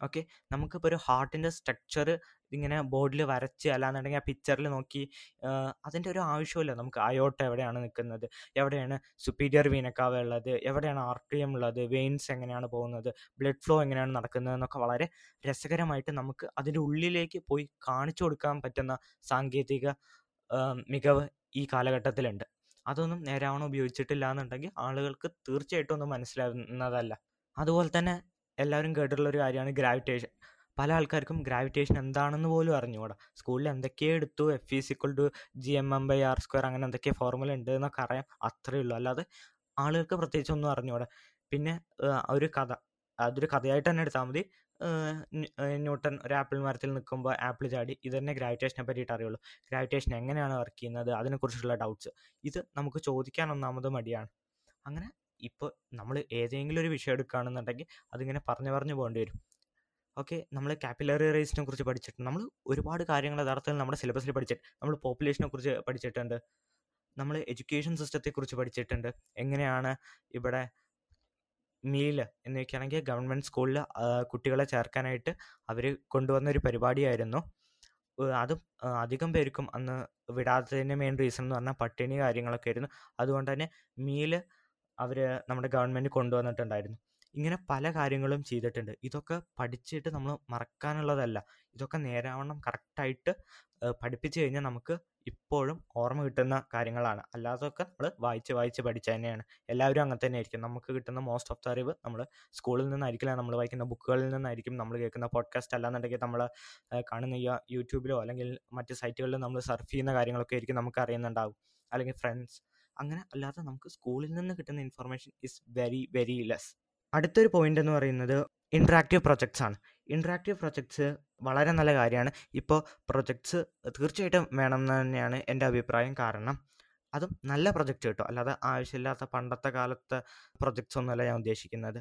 ഓക്കെ? നമുക്കിപ്പോൾ ഒരു ഹാർട്ടിന്റെ സ്ട്രക്ചർ ഇങ്ങനെ ബോർഡിൽ വരച്ച് അല്ലാന്നുണ്ടെങ്കിൽ ആ പിക്ചറിൽ നോക്കി അതിന്റെ ഒരു ആവശ്യമില്ല നമുക്ക് അയോട്ട എവിടെയാണ് നിൽക്കുന്നത്? എവിടെയാണ് സുപ്പീരിയർ വീനക്കാവ് ഉള്ളത്? എവിടെയാണ് ആർട്ടിയം ഉള്ളത്? വെയിൻസ് എങ്ങനെയാണ് പോകുന്നത്? ബ്ലഡ് ഫ്ലോ എങ്ങനെയാണ് നടക്കുന്നത്? എന്നൊക്കെ വളരെ രസകരമായിട്ട് നമുക്ക് അതിന്റെ ഉള്ളിലേക്ക് പോയി കാണിച്ചു കൊടുക്കാൻ പറ്റുന്ന സാങ്കേതിക മികവ് ഈ കാലഘട്ടത്തിലുണ്ട്. അതൊന്നും നേരാവണ്ണം ഉപയോഗിച്ചിട്ടില്ല എന്നുണ്ടെങ്കിൽ ആളുകൾക്ക് തീർച്ചയായിട്ടും ഒന്നും മനസ്സിലാവുന്നതല്ല. അതുപോലെ തന്നെ എല്ലാവരും കേട്ടിട്ടുള്ള ഒരു കാര്യമാണ് ഗ്രാവിറ്റേഷൻ പല ആൾക്കാർക്കും ഗ്രാവിറ്റേഷൻ എന്താണെന്ന് പോലും അറിഞ്ഞുകൂടാ. സ്കൂളിൽ എന്തൊക്കെയോ എടുത്തു F is equal to G M M by R square അങ്ങനെ എന്തൊക്കെയോ ഫോർമുല ഉണ്ട് എന്നൊക്കെ അറിയാം. അത്രയേ ഉള്ളൂ. അല്ലാതെ ആളുകൾക്ക് പ്രത്യേകിച്ച് ഒന്നും അറിഞ്ഞുകൂടാ. പിന്നെ ഒരു കഥ. അതൊരു കഥയായിട്ട് തന്നെ എടുത്താൽ മതി. ന്യൂട്ടൺ ഒരു ആപ്പിൾ മരത്തിൽ നിൽക്കുമ്പോൾ ആപ്പിൾ ചാടി. ഇത് തന്നെ ഗ്രാവിറ്റേഷനെ പറ്റിയിട്ട് അറിയുള്ളൂ. ഗ്രാവിറ്റേഷൻ എങ്ങനെയാണ് വർക്ക് ചെയ്യുന്നത്? അതിനെക്കുറിച്ചുള്ള ഡൗട്ട്സ് ഇത് നമുക്ക് ചോദിക്കാൻ ഒന്നാമത് മടിയാണ്. അങ്ങനെ ഇപ്പോൾ നമ്മൾ ഏതെങ്കിലും ഒരു വിഷയം എടുക്കുകയാണെന്നുണ്ടെങ്കിൽ അതിങ്ങനെ പറഞ്ഞു പറഞ്ഞു പോകേണ്ടി വരും. ഓക്കെ നമ്മൾ കാപ്പിലറി റേസിനെ കുറിച്ച് പഠിച്ചിട്ടുണ്ട് നമ്മൾ ഒരുപാട് കാര്യങ്ങൾ യഥാർത്ഥത്തിൽ നമ്മുടെ സിലബസിൽ പഠിച്ചിട്ട് നമ്മൾ പോപ്പുലേഷനെ കുറിച്ച് പഠിച്ചിട്ടുണ്ട് നമ്മൾ എഡ്യൂക്കേഷൻ സിസ്റ്റത്തെക്കുറിച്ച് പഠിച്ചിട്ടുണ്ട് എങ്ങനെയാണ് ഇവിടെ മീൽ എന്നൊക്കെയാണെങ്കിൽ ഗവൺമെന്റ് സ്കൂളിൽ കുട്ടികളെ ചേർക്കാനായിട്ട് അവർ കൊണ്ടുവന്ന ഒരു പരിപാടിയായിരുന്നു. അതും അധികം പേർക്കും അന്ന് വിടാത്തതിന്റെ മെയിൻ റീസൺ എന്ന് പറഞ്ഞാൽ പട്ടിണി കാര്യങ്ങളൊക്കെ ആയിരുന്നു. അതുകൊണ്ട് തന്നെ മീൽ അവർ നമ്മുടെ ഗവൺമെന്റ് കൊണ്ടുവന്നിട്ടുണ്ടായിരുന്നു. ഇങ്ങനെ പല കാര്യങ്ങളും ചെയ്തിട്ടുണ്ട്. ഇതൊക്കെ പഠിച്ചിട്ട് നമ്മൾ മറക്കാനുള്ളതല്ല. ഇതൊക്കെ നേരാവണ്ണം കറക്റ്റായിട്ട് പഠിപ്പിച്ചു കഴിഞ്ഞാൽ നമുക്ക് ഇപ്പോഴും ഓർമ്മ കിട്ടുന്ന കാര്യങ്ങളാണ്. അല്ലാതൊക്കെ നമ്മൾ വായിച്ച് വായിച്ച് പഠിച്ച തന്നെയാണ്. എല്ലാവരും അങ്ങനെ തന്നെ ആയിരിക്കും നമുക്ക് കിട്ടുന്ന മോസ്റ്റ് ഓഫ് ദ അറിവ് നമ്മൾ സ്കൂളിൽ നിന്നായിരിക്കില്ല നമ്മൾ വായിക്കുന്ന ബുക്കുകളിൽ നിന്നായിരിക്കും നമ്മൾ കേൾക്കുന്ന പോഡ്കാസ്റ്റ് അല്ലാന്നുണ്ടെങ്കിൽ നമ്മൾ കാണുന്ന യൂട്യൂബിലോ അല്ലെങ്കിൽ മറ്റ് സൈറ്റുകളിലോ നമ്മൾ സർഫ് ചെയ്യുന്ന കാര്യങ്ങളൊക്കെ ആയിരിക്കും നമുക്ക് അറിയുന്നുണ്ടാവും. അല്ലെങ്കിൽ ഫ്രണ്ട്സ് അങ്ങനെ അല്ലാതെ നമുക്ക് സ്കൂളിൽ നിന്ന് കിട്ടുന്ന information is very very less അടുത്തൊരു പോയിന്റ് എന്ന് പറയുന്നത് ഇൻട്രാക്റ്റീവ് പ്രൊജക്ട്സ് ആണ്. ഇൻട്രാക്റ്റീവ് പ്രൊജക്ട്സ് വളരെ നല്ല കാര്യമാണ്. ഇപ്പോൾ പ്രൊജക്ട്സ് തീർച്ചയായിട്ടും വേണമെന്ന് തന്നെയാണ് എന്റെ അഭിപ്രായം. കാരണം അതും നല്ല പ്രൊജക്റ്റ് കിട്ടും. അല്ലാതെ ആവശ്യമില്ലാത്ത പണ്ടത്തെ കാലത്തെ പ്രൊജക്ട്സ് ഒന്നുമല്ല ഞാൻ ഉദ്ദേശിക്കുന്നത്.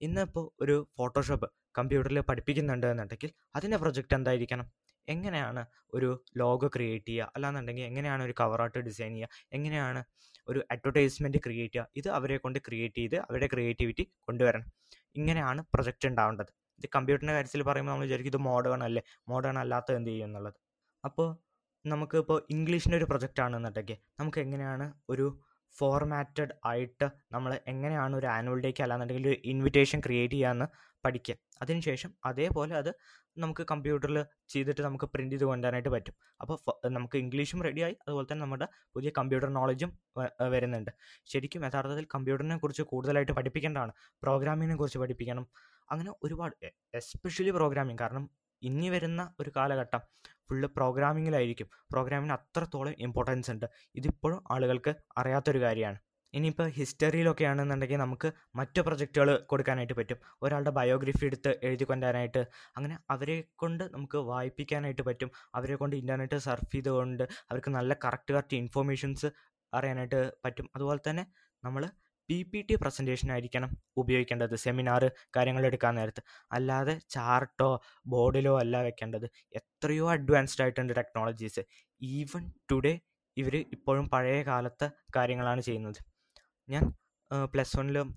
ഇന്നിപ്പോൾ ഒരു ഫോട്ടോഷോപ്പ് കമ്പ്യൂട്ടറിൽ പഠിപ്പിക്കുന്നുണ്ട് എന്നുണ്ടെങ്കിൽ അതിന്റെ പ്രൊജക്റ്റ് എന്തായിരിക്കണം? എങ്ങനെയാണ് ഒരു ലോഗോ ക്രിയേറ്റ് ചെയ്യുക? അല്ലാന്നുണ്ടെങ്കിൽ എങ്ങനെയാണ് ഒരു കവർ ആർട്ട് ഡിസൈൻ ചെയ്യുക? എങ്ങനെയാണ് ഒരു അഡ്വർടൈസ്മെന്റ് ക്രിയേറ്റ് ചെയ്യുക? ഇത് അവരെ കൊണ്ട് ക്രിയേറ്റ് ചെയ്ത് അവരുടെ ക്രിയേറ്റിവിറ്റി കൊണ്ടുവരണം. ഇങ്ങനെയാണ് പ്രൊജക്റ്റ് ഉണ്ടാവേണ്ടത്. ഇത് കമ്പ്യൂട്ടറിന്റെ കാര്യത്തിൽ പറയുമ്പോൾ നമ്മൾ വിചാരിക്കും ഇത് മോഡേൺ അല്ലേ? മോഡേൺ അല്ലാത്ത എന്ത് ചെയ്യും എന്നുള്ളത്? അപ്പോൾ നമുക്ക് ഇപ്പോൾ ഇംഗ്ലീഷിന്റെ ഒരു പ്രൊജക്റ്റ് ആണെന്നുണ്ടെങ്കിൽ നമുക്ക് എങ്ങനെയാണ് ഒരു ഫോർമാറ്റഡ് ആയിട്ട് നമ്മൾ എങ്ങനെയാണ് ഒരു ആനുവൽ ഡേക്ക് അല്ലാന്നുണ്ടെങ്കിൽ ഒരു ഇൻവിറ്റേഷൻ ക്രിയേറ്റ് ചെയ്യാമെന്ന് പഠിക്കുക അതിനുശേഷം അതേപോലെ അത് നമുക്ക് കമ്പ്യൂട്ടറിൽ ചെയ്തിട്ട് നമുക്ക് പ്രിന്റ് ചെയ്ത് കൊണ്ടുവരാനായിട്ട് പറ്റും. അപ്പോൾ നമുക്ക് ഇംഗ്ലീഷും റെഡിയായി അതുപോലെ തന്നെ നമ്മുടെ പുതിയ കമ്പ്യൂട്ടർ നോളജും വരുന്നുണ്ട്. ശരിക്കും യഥാർത്ഥത്തിൽ കമ്പ്യൂട്ടറിനെ കുറിച്ച് കൂടുതലായിട്ട് പഠിപ്പിക്കേണ്ടതാണ്. പ്രോഗ്രാമിങ്ങിനെ കുറിച്ച് പഠിപ്പിക്കണം. അങ്ങനെ ഒരുപാട് എസ്പെഷ്യലി പ്രോഗ്രാമിങ് കാരണം ഇനി വരുന്ന ഒരു കാലഘട്ടം ഫുള്ള് പ്രോഗ്രാമിങ്ങിലായിരിക്കും പ്രോഗ്രാമിന് അത്രത്തോളം ഇമ്പോർട്ടൻസ് ഉണ്ട്. ഇതിപ്പോഴും ആളുകൾക്ക് അറിയാത്തൊരു കാര്യമാണ്. ഇനിയിപ്പോൾ ഹിസ്റ്ററിയിലൊക്കെ ആണെന്നുണ്ടെങ്കിൽ നമുക്ക് മറ്റു പ്രൊജക്റ്റുകൾ കൊടുക്കാനായിട്ട് പറ്റും. ഒരാളുടെ ബയോഗ്രഫി എടുത്ത് എഴുതി കൊണ്ടുവരാനായിട്ട് അങ്ങനെ അവരെ കൊണ്ട് നമുക്ക് വായിപ്പിക്കാനായിട്ട് പറ്റും. അവരെ കൊണ്ട് ഇന്റർനെറ്റ് സർഫ് ചെയ്തുകൊണ്ട് അവർക്ക് നല്ല കറക്റ്റ് കറക്റ്റ് ഇൻഫോർമേഷൻസ് അറിയാനായിട്ട് പറ്റും. അതുപോലെ തന്നെ നമ്മൾ പി പി ടി പ്രസന്റേഷൻ ആയിരിക്കണം ഉപയോഗിക്കേണ്ടത് കാര്യങ്ങൾ എടുക്കാൻ നേരത്ത്. അല്ലാതെ ചാർട്ടോ ബോർഡിലോ അല്ല വെക്കേണ്ടത്. എത്രയോ അഡ്വാൻസ്ഡ് ആയിട്ടുണ്ട് ടെക്നോളജീസ് ഈവൻ ടുഡേ ഇവർ ഇപ്പോഴും പഴയ കാലത്തെ കാര്യങ്ങളാണ് ചെയ്യുന്നത്. ഞാൻ പ്ലസ് വണ്ണിലും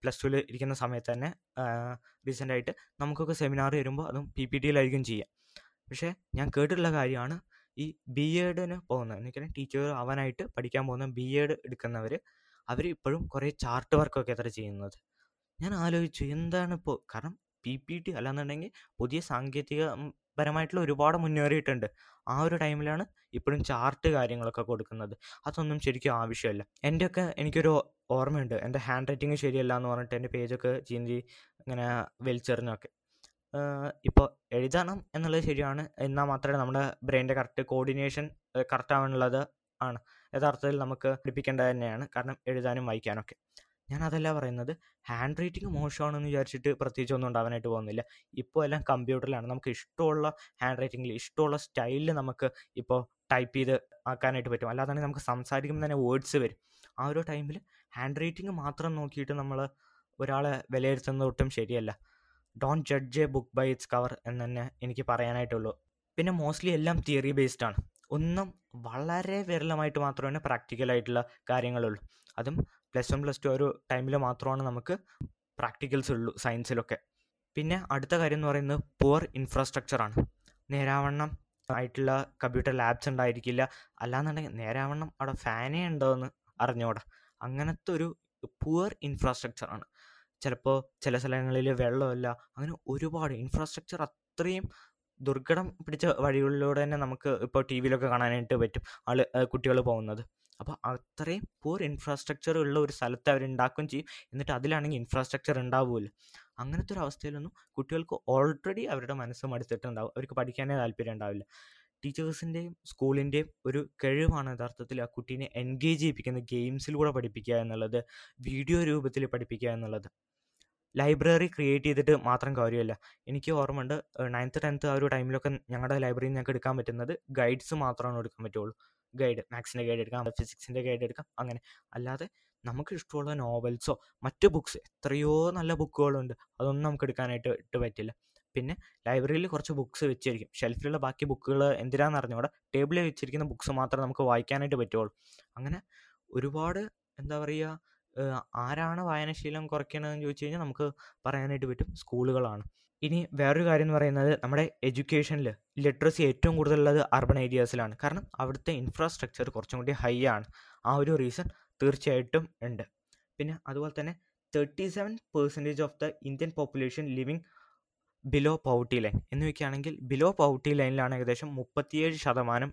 പ്ലസ് ടുവിൽ ഇരിക്കുന്ന സമയത്ത് തന്നെ റീസെന്റായിട്ട് നമുക്കൊക്കെ സെമിനാർ വരുമ്പോൾ അതും പി പി ടിയിലായിരിക്കും ചെയ്യാം. പക്ഷേ ഞാൻ കേട്ടിട്ടുള്ള കാര്യമാണ് ഈ ബി എഡിന് പോകുന്നത്. എന്നുവെച്ചാൽ ടീച്ചർ ആവാനായിട്ട് പഠിക്കാൻ പോകുന്ന ബി എഡ് എടുക്കുന്നവർ അവർ ഇപ്പോഴും കുറേ ചാർട്ട് വർക്കൊക്കെ എത്ര ചെയ്യുന്നത്. ഞാൻ ആലോചിച്ചു എന്താണ് ഇപ്പോൾ കാരണം പി പി ടി അല്ലാന്നുണ്ടെങ്കിൽ പുതിയ സാങ്കേതിക പരമായിട്ടുള്ള ഒരുപാട് മുന്നേറിയിട്ടുണ്ട്. ആ ഒരു ടൈമിലാണ് ഇപ്പോഴും ചാർട്ട് കാര്യങ്ങളൊക്കെ കൊടുക്കുന്നത്. അതൊന്നും ശരിക്കും ആവശ്യമില്ല എന്റെയൊക്കെ എനിക്കൊരു ഓർമ്മയുണ്ട്. എന്റെ ഹാൻഡ് റൈറ്റിംഗ് ശരിയല്ല എന്ന് പറഞ്ഞിട്ട് എന്റെ പേജൊക്കെ ചീന്തി ഇങ്ങനെ വലിച്ചെറിഞ്ഞൊക്കെ. ഇപ്പോൾ എഴുതണം എന്നുള്ളത് ശരിയാണ്. എന്നാൽ മാത്രമേ നമ്മുടെ ബ്രെയിന്റെ കറക്റ്റ് കോർഡിനേഷൻ കറക്റ്റ് ആവാനുള്ളത് ആണ്. യഥാർത്ഥത്തിൽ നമുക്ക് പഠിപ്പിക്കേണ്ടത് തന്നെയാണ്. കാരണം എഴുതാനും വായിക്കാനൊക്കെ. ഞാൻ അതല്ല പറയുന്നത്. ഹാൻഡ് റൈറ്റിംഗ് മോശമാണെന്ന് വിചാരിച്ചിട്ട് പ്രത്യേകിച്ച് ഒന്നും ഉണ്ടാവാനായിട്ട് പോകുന്നില്ല. ഇപ്പോൾ എല്ലാം കമ്പ്യൂട്ടറിലാണ്. നമുക്ക് ഇഷ്ടമുള്ള ഹാൻഡ് റൈറ്റിങ്ങിൽ ഇഷ്ടമുള്ള സ്റ്റൈലിൽ നമുക്ക് ഇപ്പോൾ ടൈപ്പ് ചെയ്ത് ആക്കാനായിട്ട് പറ്റും. അല്ലാതെ നമുക്ക് സംസാരിക്കുമ്പോൾ തന്നെ വേർഡ്സ് വരും. ആ ഒരു ടൈമിൽ ഹാൻഡ് റൈറ്റിംഗ് മാത്രം നോക്കിയിട്ട് നമ്മൾ ഒരാളെ വിലയിരുത്തുന്നത് ഒട്ടും ശരിയല്ല. Don't judge a book by its cover എന്ന് തന്നെ എനിക്ക് പറയാനായിട്ടുള്ളൂ. പിന്നെ മോസ്റ്റ്ലി എല്ലാം തിയറി ബേസ്ഡ് ആണ്. ഒന്നും വളരെ വിരളമായിട്ട് മാത്രമേ പ്രാക്ടിക്കലായിട്ടുള്ള കാര്യങ്ങളുള്ളൂ. അതും പ്ലസ് വൺ പ്ലസ് ടു ഒരു ടൈമിൽ മാത്രമാണ് നമുക്ക് പ്രാക്ടിക്കൽസ് ഉള്ളൂ സയൻസിലൊക്കെ പിന്നെ അടുത്ത കാര്യം എന്ന് പറയുന്നത് പുവർ ഇൻഫ്രാസ്ട്രക്ചറാണ് നേരാവണ്ണം ആയിട്ടുള്ള കമ്പ്യൂട്ടർ ലാബ്സ് ഉണ്ടായിരിക്കില്ല. അല്ലാന്നുണ്ടെങ്കിൽ നേരാവണ്ണം അവിടെ ഫാനേ ഉണ്ടോ എന്ന് അറിഞ്ഞോടാ. അങ്ങനത്തെ ഒരു പുവർ ഇൻഫ്രാസ്ട്രക്ചറാണ് ചിലപ്പോൾ ചില സ്ഥലങ്ങളിൽ വെള്ളമില്ല. അങ്ങനെ ഒരുപാട് ഇൻഫ്രാസ്ട്രക്ചർ അത്രയും ദുർഘടം പിടിച്ച വഴികളിലൂടെ തന്നെ നമുക്ക് ഇപ്പോൾ ടി വിയിലൊക്കെ കാണാനായിട്ട് പറ്റും ആൾ കുട്ടികൾ പോകുന്നത്. അപ്പോൾ അത്രയും പൂർ ഇൻഫ്രാസ്ട്രക്ചർ ഉള്ള ഒരു സ്ഥലത്ത് അവർ ഉണ്ടാക്കുകയും ചെയ്യും. എന്നിട്ട് അതിലാണെങ്കിൽ ഇൻഫ്രാസ്ട്രക്ചർ ഉണ്ടാവില്ല അങ്ങനത്തെ ഒരു അവസ്ഥയിലൊന്നും കുട്ടികൾക്ക് ഓൾറെഡി അവരുടെ മനസ്സ് മടുത്തിട്ടുണ്ടാവും. അവർക്ക് പഠിക്കാനേ താല്പര്യം ഉണ്ടാവില്ല ടീച്ചേഴ്സിന്റെയും സ്കൂളിന്റെയും ഒരു കഴിവാണ് യഥാർത്ഥത്തിൽ ആ കുട്ടീനെ എൻഗേജ് ചെയ്യിപ്പിക്കുന്ന ഗെയിംസിലൂടെ പഠിപ്പിക്കുക എന്നുള്ളത് വീഡിയോ രൂപത്തിൽ പഠിപ്പിക്കുക എന്നുള്ളത്. ലൈബ്രറി ക്രിയേറ്റ് ചെയ്തിട്ട് മാത്രം കാര്യമല്ല. എനിക്ക് ഓർമ്മയുണ്ട് നയൻത്ത് ടെൻത്ത് ആ ഒരു ടൈമിലൊക്കെ ഞങ്ങളുടെ ലൈബ്രറിയിൽ ഞങ്ങൾക്ക് എടുക്കാൻ പറ്റുന്നത് ഗൈഡ്സ് മാത്രമാണ് എടുക്കാൻ പറ്റുള്ളൂ. ഗൈഡ് മാത്സിന്റെ ഗൈഡ് എടുക്കാം ഫിസിക്സിന്റെ ഗൈഡ് എടുക്കാം അങ്ങനെ. അല്ലാതെ നമുക്ക് ഇഷ്ടമുള്ള നോവൽസോ മറ്റ് ബുക്ക്സ് എത്രയോ നല്ല ബുക്കുകളുണ്ട് അതൊന്നും നമുക്ക് എടുക്കാനായിട്ട് ഇട്ട് പറ്റില്ല. പിന്നെ ലൈബ്രറിയിൽ കുറച്ച് ബുക്ക്സ് വെച്ചിരിക്കും. ഷെൽഫിലുള്ള ബാക്കി ബുക്കുകൾ എന്തിനാണെന്ന് അറിഞ്ഞൂടെ? ടേബിളിൽ വെച്ചിരിക്കുന്ന ബുക്ക്സ് മാത്രമേ നമുക്ക് വായിക്കാനായിട്ട് പറ്റുള്ളൂ. അങ്ങനെ ഒരുപാട് എന്താ പറയുക ആരാണ് വായനാശീലം കുറയ്ക്കണതെന്ന് ചോദിച്ചു കഴിഞ്ഞാൽ നമുക്ക് പറയാനായിട്ട് പറ്റും സ്കൂളുകളാണ്. ഇനി വേറൊരു കാര്യം എന്ന് പറയുന്നത് നമ്മുടെ എഡ്യൂക്കേഷനിൽ ലിറ്ററസി ഏറ്റവും കൂടുതലുള്ളത് അർബൺ ഏരിയാസിലാണ്. കാരണം അവിടുത്തെ ഇൻഫ്രാസ്ട്രക്ചർ കുറച്ചും കൂടി ഹൈ ആണ്. ആ ഒരു റീസൺ തീർച്ചയായിട്ടും ഉണ്ട്. പിന്നെ അതുപോലെ തന്നെ thirty seven percentage of the Indian population living below poverty line എന്ന് വയ്ക്കുകയാണെങ്കിൽ ബിലോ പൗട്ടി ലൈനിലാണ് ഏകദേശം മുപ്പത്തിയേഴ് ശതമാനം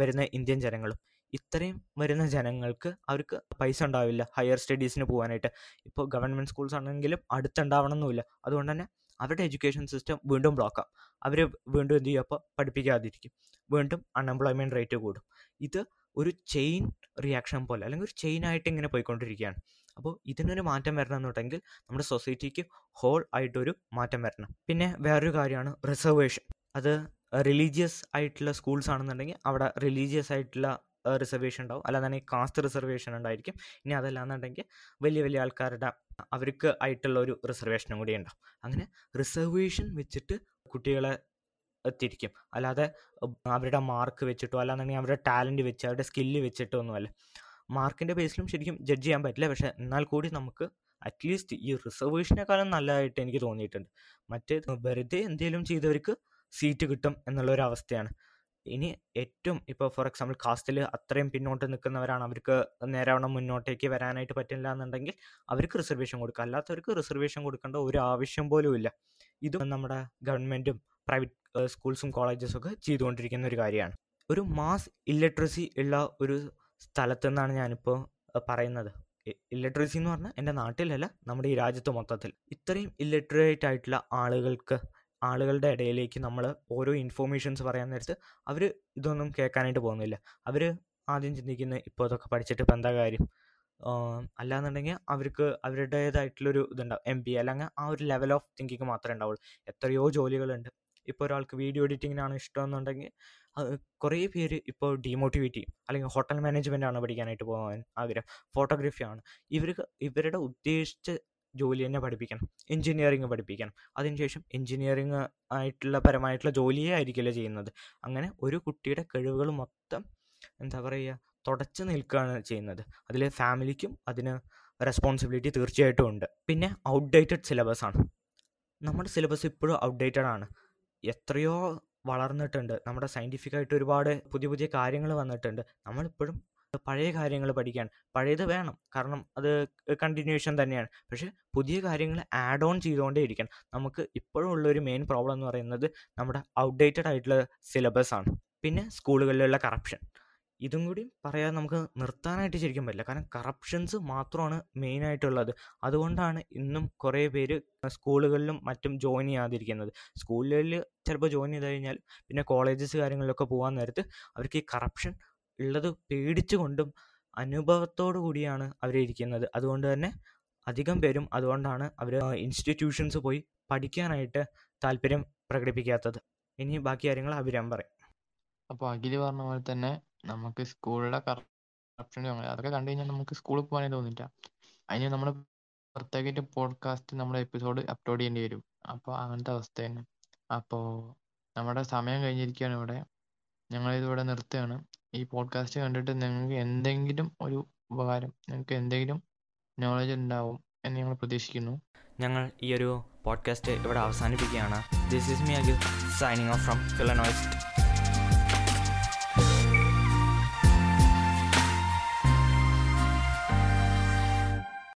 വരുന്ന ഇന്ത്യൻ ജനങ്ങളും. ഇത്രയും വരുന്ന ജനങ്ങൾക്ക് അവർക്ക് പൈസ ഉണ്ടാവില്ല. ഹയർ സ്റ്റഡീസിന് പോകാനായിട്ട് ഇപ്പോൾ ഗവൺമെന്റ് സ്കൂൾസ് ആണെങ്കിലും അടുത്തുണ്ടാവണമെന്നില്ല അതുകൊണ്ട് തന്നെ അവരുടെ എഡ്യൂക്കേഷൻ സിസ്റ്റം വീണ്ടും ബ്ലോക്കാം അവർ വീണ്ടും എന്ത് ചെയ്യും? അപ്പോൾ പഠിപ്പിക്കാതിരിക്കും. വീണ്ടും അൺഎംപ്ലോയ്മെന്റ് റേറ്റ് കൂടും. ഇത് ഒരു ചെയിൻ റിയാക്ഷൻ പോലെ അല്ലെങ്കിൽ ഒരു ചെയിൻ ആയിട്ട് ഇങ്ങനെ പോയിക്കൊണ്ടിരിക്കുകയാണ്. അപ്പോൾ ഇതിനൊരു മാറ്റം വരണം എന്നുണ്ടെങ്കിൽ നമ്മുടെ സൊസൈറ്റിക്ക് ഹോൾ ആയിട്ടൊരു മാറ്റം വരണം. പിന്നെ വേറൊരു കാര്യമാണ് റിസർവേഷൻ അത് റിലീജിയസ് ആയിട്ടുള്ള സ്കൂൾസ് ആണെന്നുണ്ടെങ്കിൽ അവിടെ റിലീജിയസ് ആയിട്ടുള്ള റിസർവേഷൻ ഉണ്ടാവും. അല്ലാന്നുണ്ടെങ്കിൽ കാസ്റ്റ് റിസർവേഷൻ ഉണ്ടായിരിക്കും. ഇനി അതല്ലാന്നുണ്ടെങ്കിൽ വലിയ വലിയ ആൾക്കാരുടെ അവർക്ക് ആയിട്ടുള്ള ഒരു റിസർവേഷനും കൂടി ഉണ്ടാവും. അങ്ങനെ റിസർവേഷൻ വെച്ചിട്ട് കുട്ടികളെ തിരിക്കും അല്ലാതെ അവരുടെ മാർക്ക് വെച്ചിട്ടോ അല്ലാന്നുണ്ടെങ്കിൽ അവരുടെ ടാലന്റ് വെച്ച് അവരുടെ സ്കില്ല് വെച്ചിട്ടോ ഒന്നുമല്ല. മാർക്കിന്റെ ബേസിലും ശരിക്കും ജഡ്ജ് ചെയ്യാൻ പറ്റില്ല. പക്ഷേ എന്നാൽ കൂടി നമുക്ക് അറ്റ്ലീസ്റ്റ് ഈ റിസർവേഷനേക്കാളും നല്ലതായിട്ട് എനിക്ക് തോന്നിയിട്ടുണ്ട്. മറ്റേ വെറുതെ എന്തെങ്കിലും ചെയ്തവർക്ക് സീറ്റ് കിട്ടും എന്നുള്ള ഒരു അവസ്ഥയാണ്. ഇനി ഏറ്റവും ഇപ്പോൾ ഫോർ എക്സാമ്പിൾ കാസ്റ്റിൽ അത്രയും പിന്നോട്ട് നിൽക്കുന്നവരാണ്. അവർക്ക് നേരവണ്ണം മുന്നോട്ടേക്ക് വരാനായിട്ട് പറ്റില്ല എന്നുണ്ടെങ്കിൽ അവർക്ക് റിസർവേഷൻ കൊടുക്കുക. അല്ലാത്തവർക്ക് റിസർവേഷൻ കൊടുക്കേണ്ട ഒരു ആവശ്യം പോലും ഇല്ല. ഇതും നമ്മുടെ ഗവൺമെന്റും പ്രൈവറ്റ് സ്കൂൾസും കോളേജസും ഒക്കെ ചെയ്തുകൊണ്ടിരിക്കുന്ന ഒരു കാര്യമാണ്. ഒരു മാസ് ഇല്ലട്രസി ഉള്ള ഒരു സ്ഥലത്തു നിന്നാണ് ഞാനിപ്പോൾ പറയുന്നത്. ഇല്ലട്രസി എന്ന് പറഞ്ഞാൽ എന്റെ നാട്ടിലല്ല നമ്മുടെ ഈ രാജ്യത്ത് മൊത്തത്തിൽ. ഇത്രയും ഇല്ലട്രേറ്റ് ആയിട്ടുള്ള ആളുകൾക്ക് ആളുകളുടെ ഇടയിലേക്ക് നമ്മൾ ഓരോ ഇൻഫോർമേഷൻസ് പറയാൻ നേരത്ത് അവർ ഇതൊന്നും കേൾക്കാനായിട്ട് പോകുന്നില്ല. അവർ ആദ്യം ചിന്തിക്കുന്ന ഇപ്പോൾ ഇതൊക്കെ പഠിച്ചിട്ട് ഇപ്പം എന്താ കാര്യം? അല്ലാന്നുണ്ടെങ്കിൽ അവർക്ക് അവരുടേതായിട്ടുള്ളൊരു ഇതുണ്ടാവും. എം ബി അല്ലെങ്കിൽ ആ ഒരു ലെവൽ ഓഫ് തിങ്കിങ് മാത്രമേ ഉണ്ടാവുള്ളൂ. എത്രയോ ജോലികളുണ്ട്. ഇപ്പോൾ ഒരാൾക്ക് വീഡിയോ എഡിറ്റിങ്ങിനാണ് ഇഷ്ടമെന്നുണ്ടെങ്കിൽ കുറേ പേര് ഇപ്പോൾ ഡീമോട്ടിവേറ്റ് ചെയ്യും. അല്ലെങ്കിൽ ഹോട്ടൽ മാനേജ്മെന്റ് ആണ് പഠിക്കാനായിട്ട് പോകാൻ ആഗ്രഹം. ഫോട്ടോഗ്രാഫിയാണ് ഇവർക്ക് ഇവരുടെ ഉദ്ദേശിച്ച ജോലി തന്നെ പഠിപ്പിക്കണം. എൻജിനീയറിങ് പഠിപ്പിക്കണം. അതിനുശേഷം എൻജിനീയറിങ് ആയിട്ടുള്ള പരമായിട്ടുള്ള ജോലിയേ ആയിരിക്കില്ല ചെയ്യുന്നത്. അങ്ങനെ ഒരു കുട്ടിയുടെ കഴിവുകൾ മൊത്തം എന്താ പറയുക തുടച്ചു നിൽക്കുകയാണ് ചെയ്യുന്നത്. അതിൽ ഫാമിലിക്കും അതിന് റെസ്പോൺസിബിലിറ്റി തീർച്ചയായിട്ടും ഉണ്ട്. പിന്നെ ഔട്ട്ഡേറ്റഡ് സിലബസ് ആണ്. നമ്മുടെ സിലബസ് ഇപ്പോഴും ഔട്ട്ഡേറ്റഡ് ആണ്. എത്രയോ വളർന്നിട്ടുണ്ട്. നമ്മുടെ സയന്റിഫിക്കായിട്ട് ഒരുപാട് പുതിയ പുതിയ കാര്യങ്ങൾ വന്നിട്ടുണ്ട്. നമ്മളിപ്പോഴും പഴയ കാര്യങ്ങൾ പഠിക്കാൻ. പഴയത് വേണം. കാരണം അത് കണ്ടിന്യൂഷൻ തന്നെയാണ്. പക്ഷേ പുതിയ കാര്യങ്ങൾ ആഡ് ഓൺ ചെയ്തുകൊണ്ടേ ഇരിക്കണം. നമുക്ക് ഇപ്പോഴും ഉള്ളൊരു മെയിൻ പ്രോബ്ലം എന്ന് പറയുന്നത് നമ്മുടെ ഔട്ട്ഡേറ്റഡ് ആയിട്ടുള്ള സിലബസ് ആണ്. പിന്നെ സ്കൂളുകളിലുള്ള കറപ്ഷൻ ഇതും കൂടി പറയാതെ നമുക്ക് നിർത്താനായിട്ട് ശരിക്കും പറ്റില്ല. കാരണം കറപ്ഷൻസ് മാത്രമാണ് മെയിനായിട്ടുള്ളത് അതുകൊണ്ടാണ് ഇന്നും കുറേ പേര് സ്കൂളുകളിലും മറ്റും ജോയിൻ ചെയ്യാതിരിക്കുന്നത്. സ്കൂളുകളിൽ ചിലപ്പോൾ ജോയിൻ ചെയ്ത് കഴിഞ്ഞാൽ പിന്നെ കോളേജസ് കാര്യങ്ങളിലൊക്കെ പോകാൻ നേരത്ത് അവർക്ക് ഈ കറപ്ഷൻ ഉള്ളത് പേടിച്ചുകൊണ്ടും അനുഭവത്തോടു കൂടിയാണ് അവരിയ്ക്കുന്നത് അതുകൊണ്ട് തന്നെ അധികം പേരും അതുകൊണ്ടാണ് അവർ ഇൻസ്റ്റിറ്റ്യൂഷൻസ് പോയി പഠിക്കാനായിട്ട് താല്പര്യം പ്രകടിപ്പിക്കാത്തത്. ഇനി ബാക്കി കാര്യങ്ങൾ അഭിരാം പറയും. അപ്പോൾ അഖിൽ പറഞ്ഞ പോലെ തന്നെ നമുക്ക് സ്കൂളിലെ കറപ്ഷൻ അതൊക്കെ കണ്ടു കഴിഞ്ഞാൽ നമുക്ക് സ്കൂളിൽ പോകാനേ തോന്നില്ല. അതിന് നമ്മൾ പ്രത്യേകിച്ച് പോഡ്കാസ്റ്റ് നമ്മുടെ എപ്പിസോഡ് അപ്ലോഡ് ചെയ്യേണ്ടി വരും. അപ്പോൾ അങ്ങനത്തെ അവസ്ഥയാണ് അപ്പോൾ നമ്മുടെ സമയം കഴിഞ്ഞിരിക്കുകയാണ് ഇവിടെ. ഞങ്ങളിതിവിടെ നിർത്തുകയാണ്. ഈ പോഡ്കാസ്റ്റ് കണ്ടിട്ട് നിങ്ങൾക്ക് എന്തെങ്കിലും ഒരു ഉപകാരം നിങ്ങൾക്ക് എന്തെങ്കിലും നോളജ് ഉണ്ടാവും എന്ന് ഞങ്ങൾ പ്രതീക്ഷിക്കുന്നു. ഞങ്ങൾ ഈ ഒരു പോഡ്കാസ്റ്റ് ഇവിടെ അവസാനിപ്പിക്കുകയാണ്. This is me Agil signing off from ഫിലനോയിസ്റ്റ്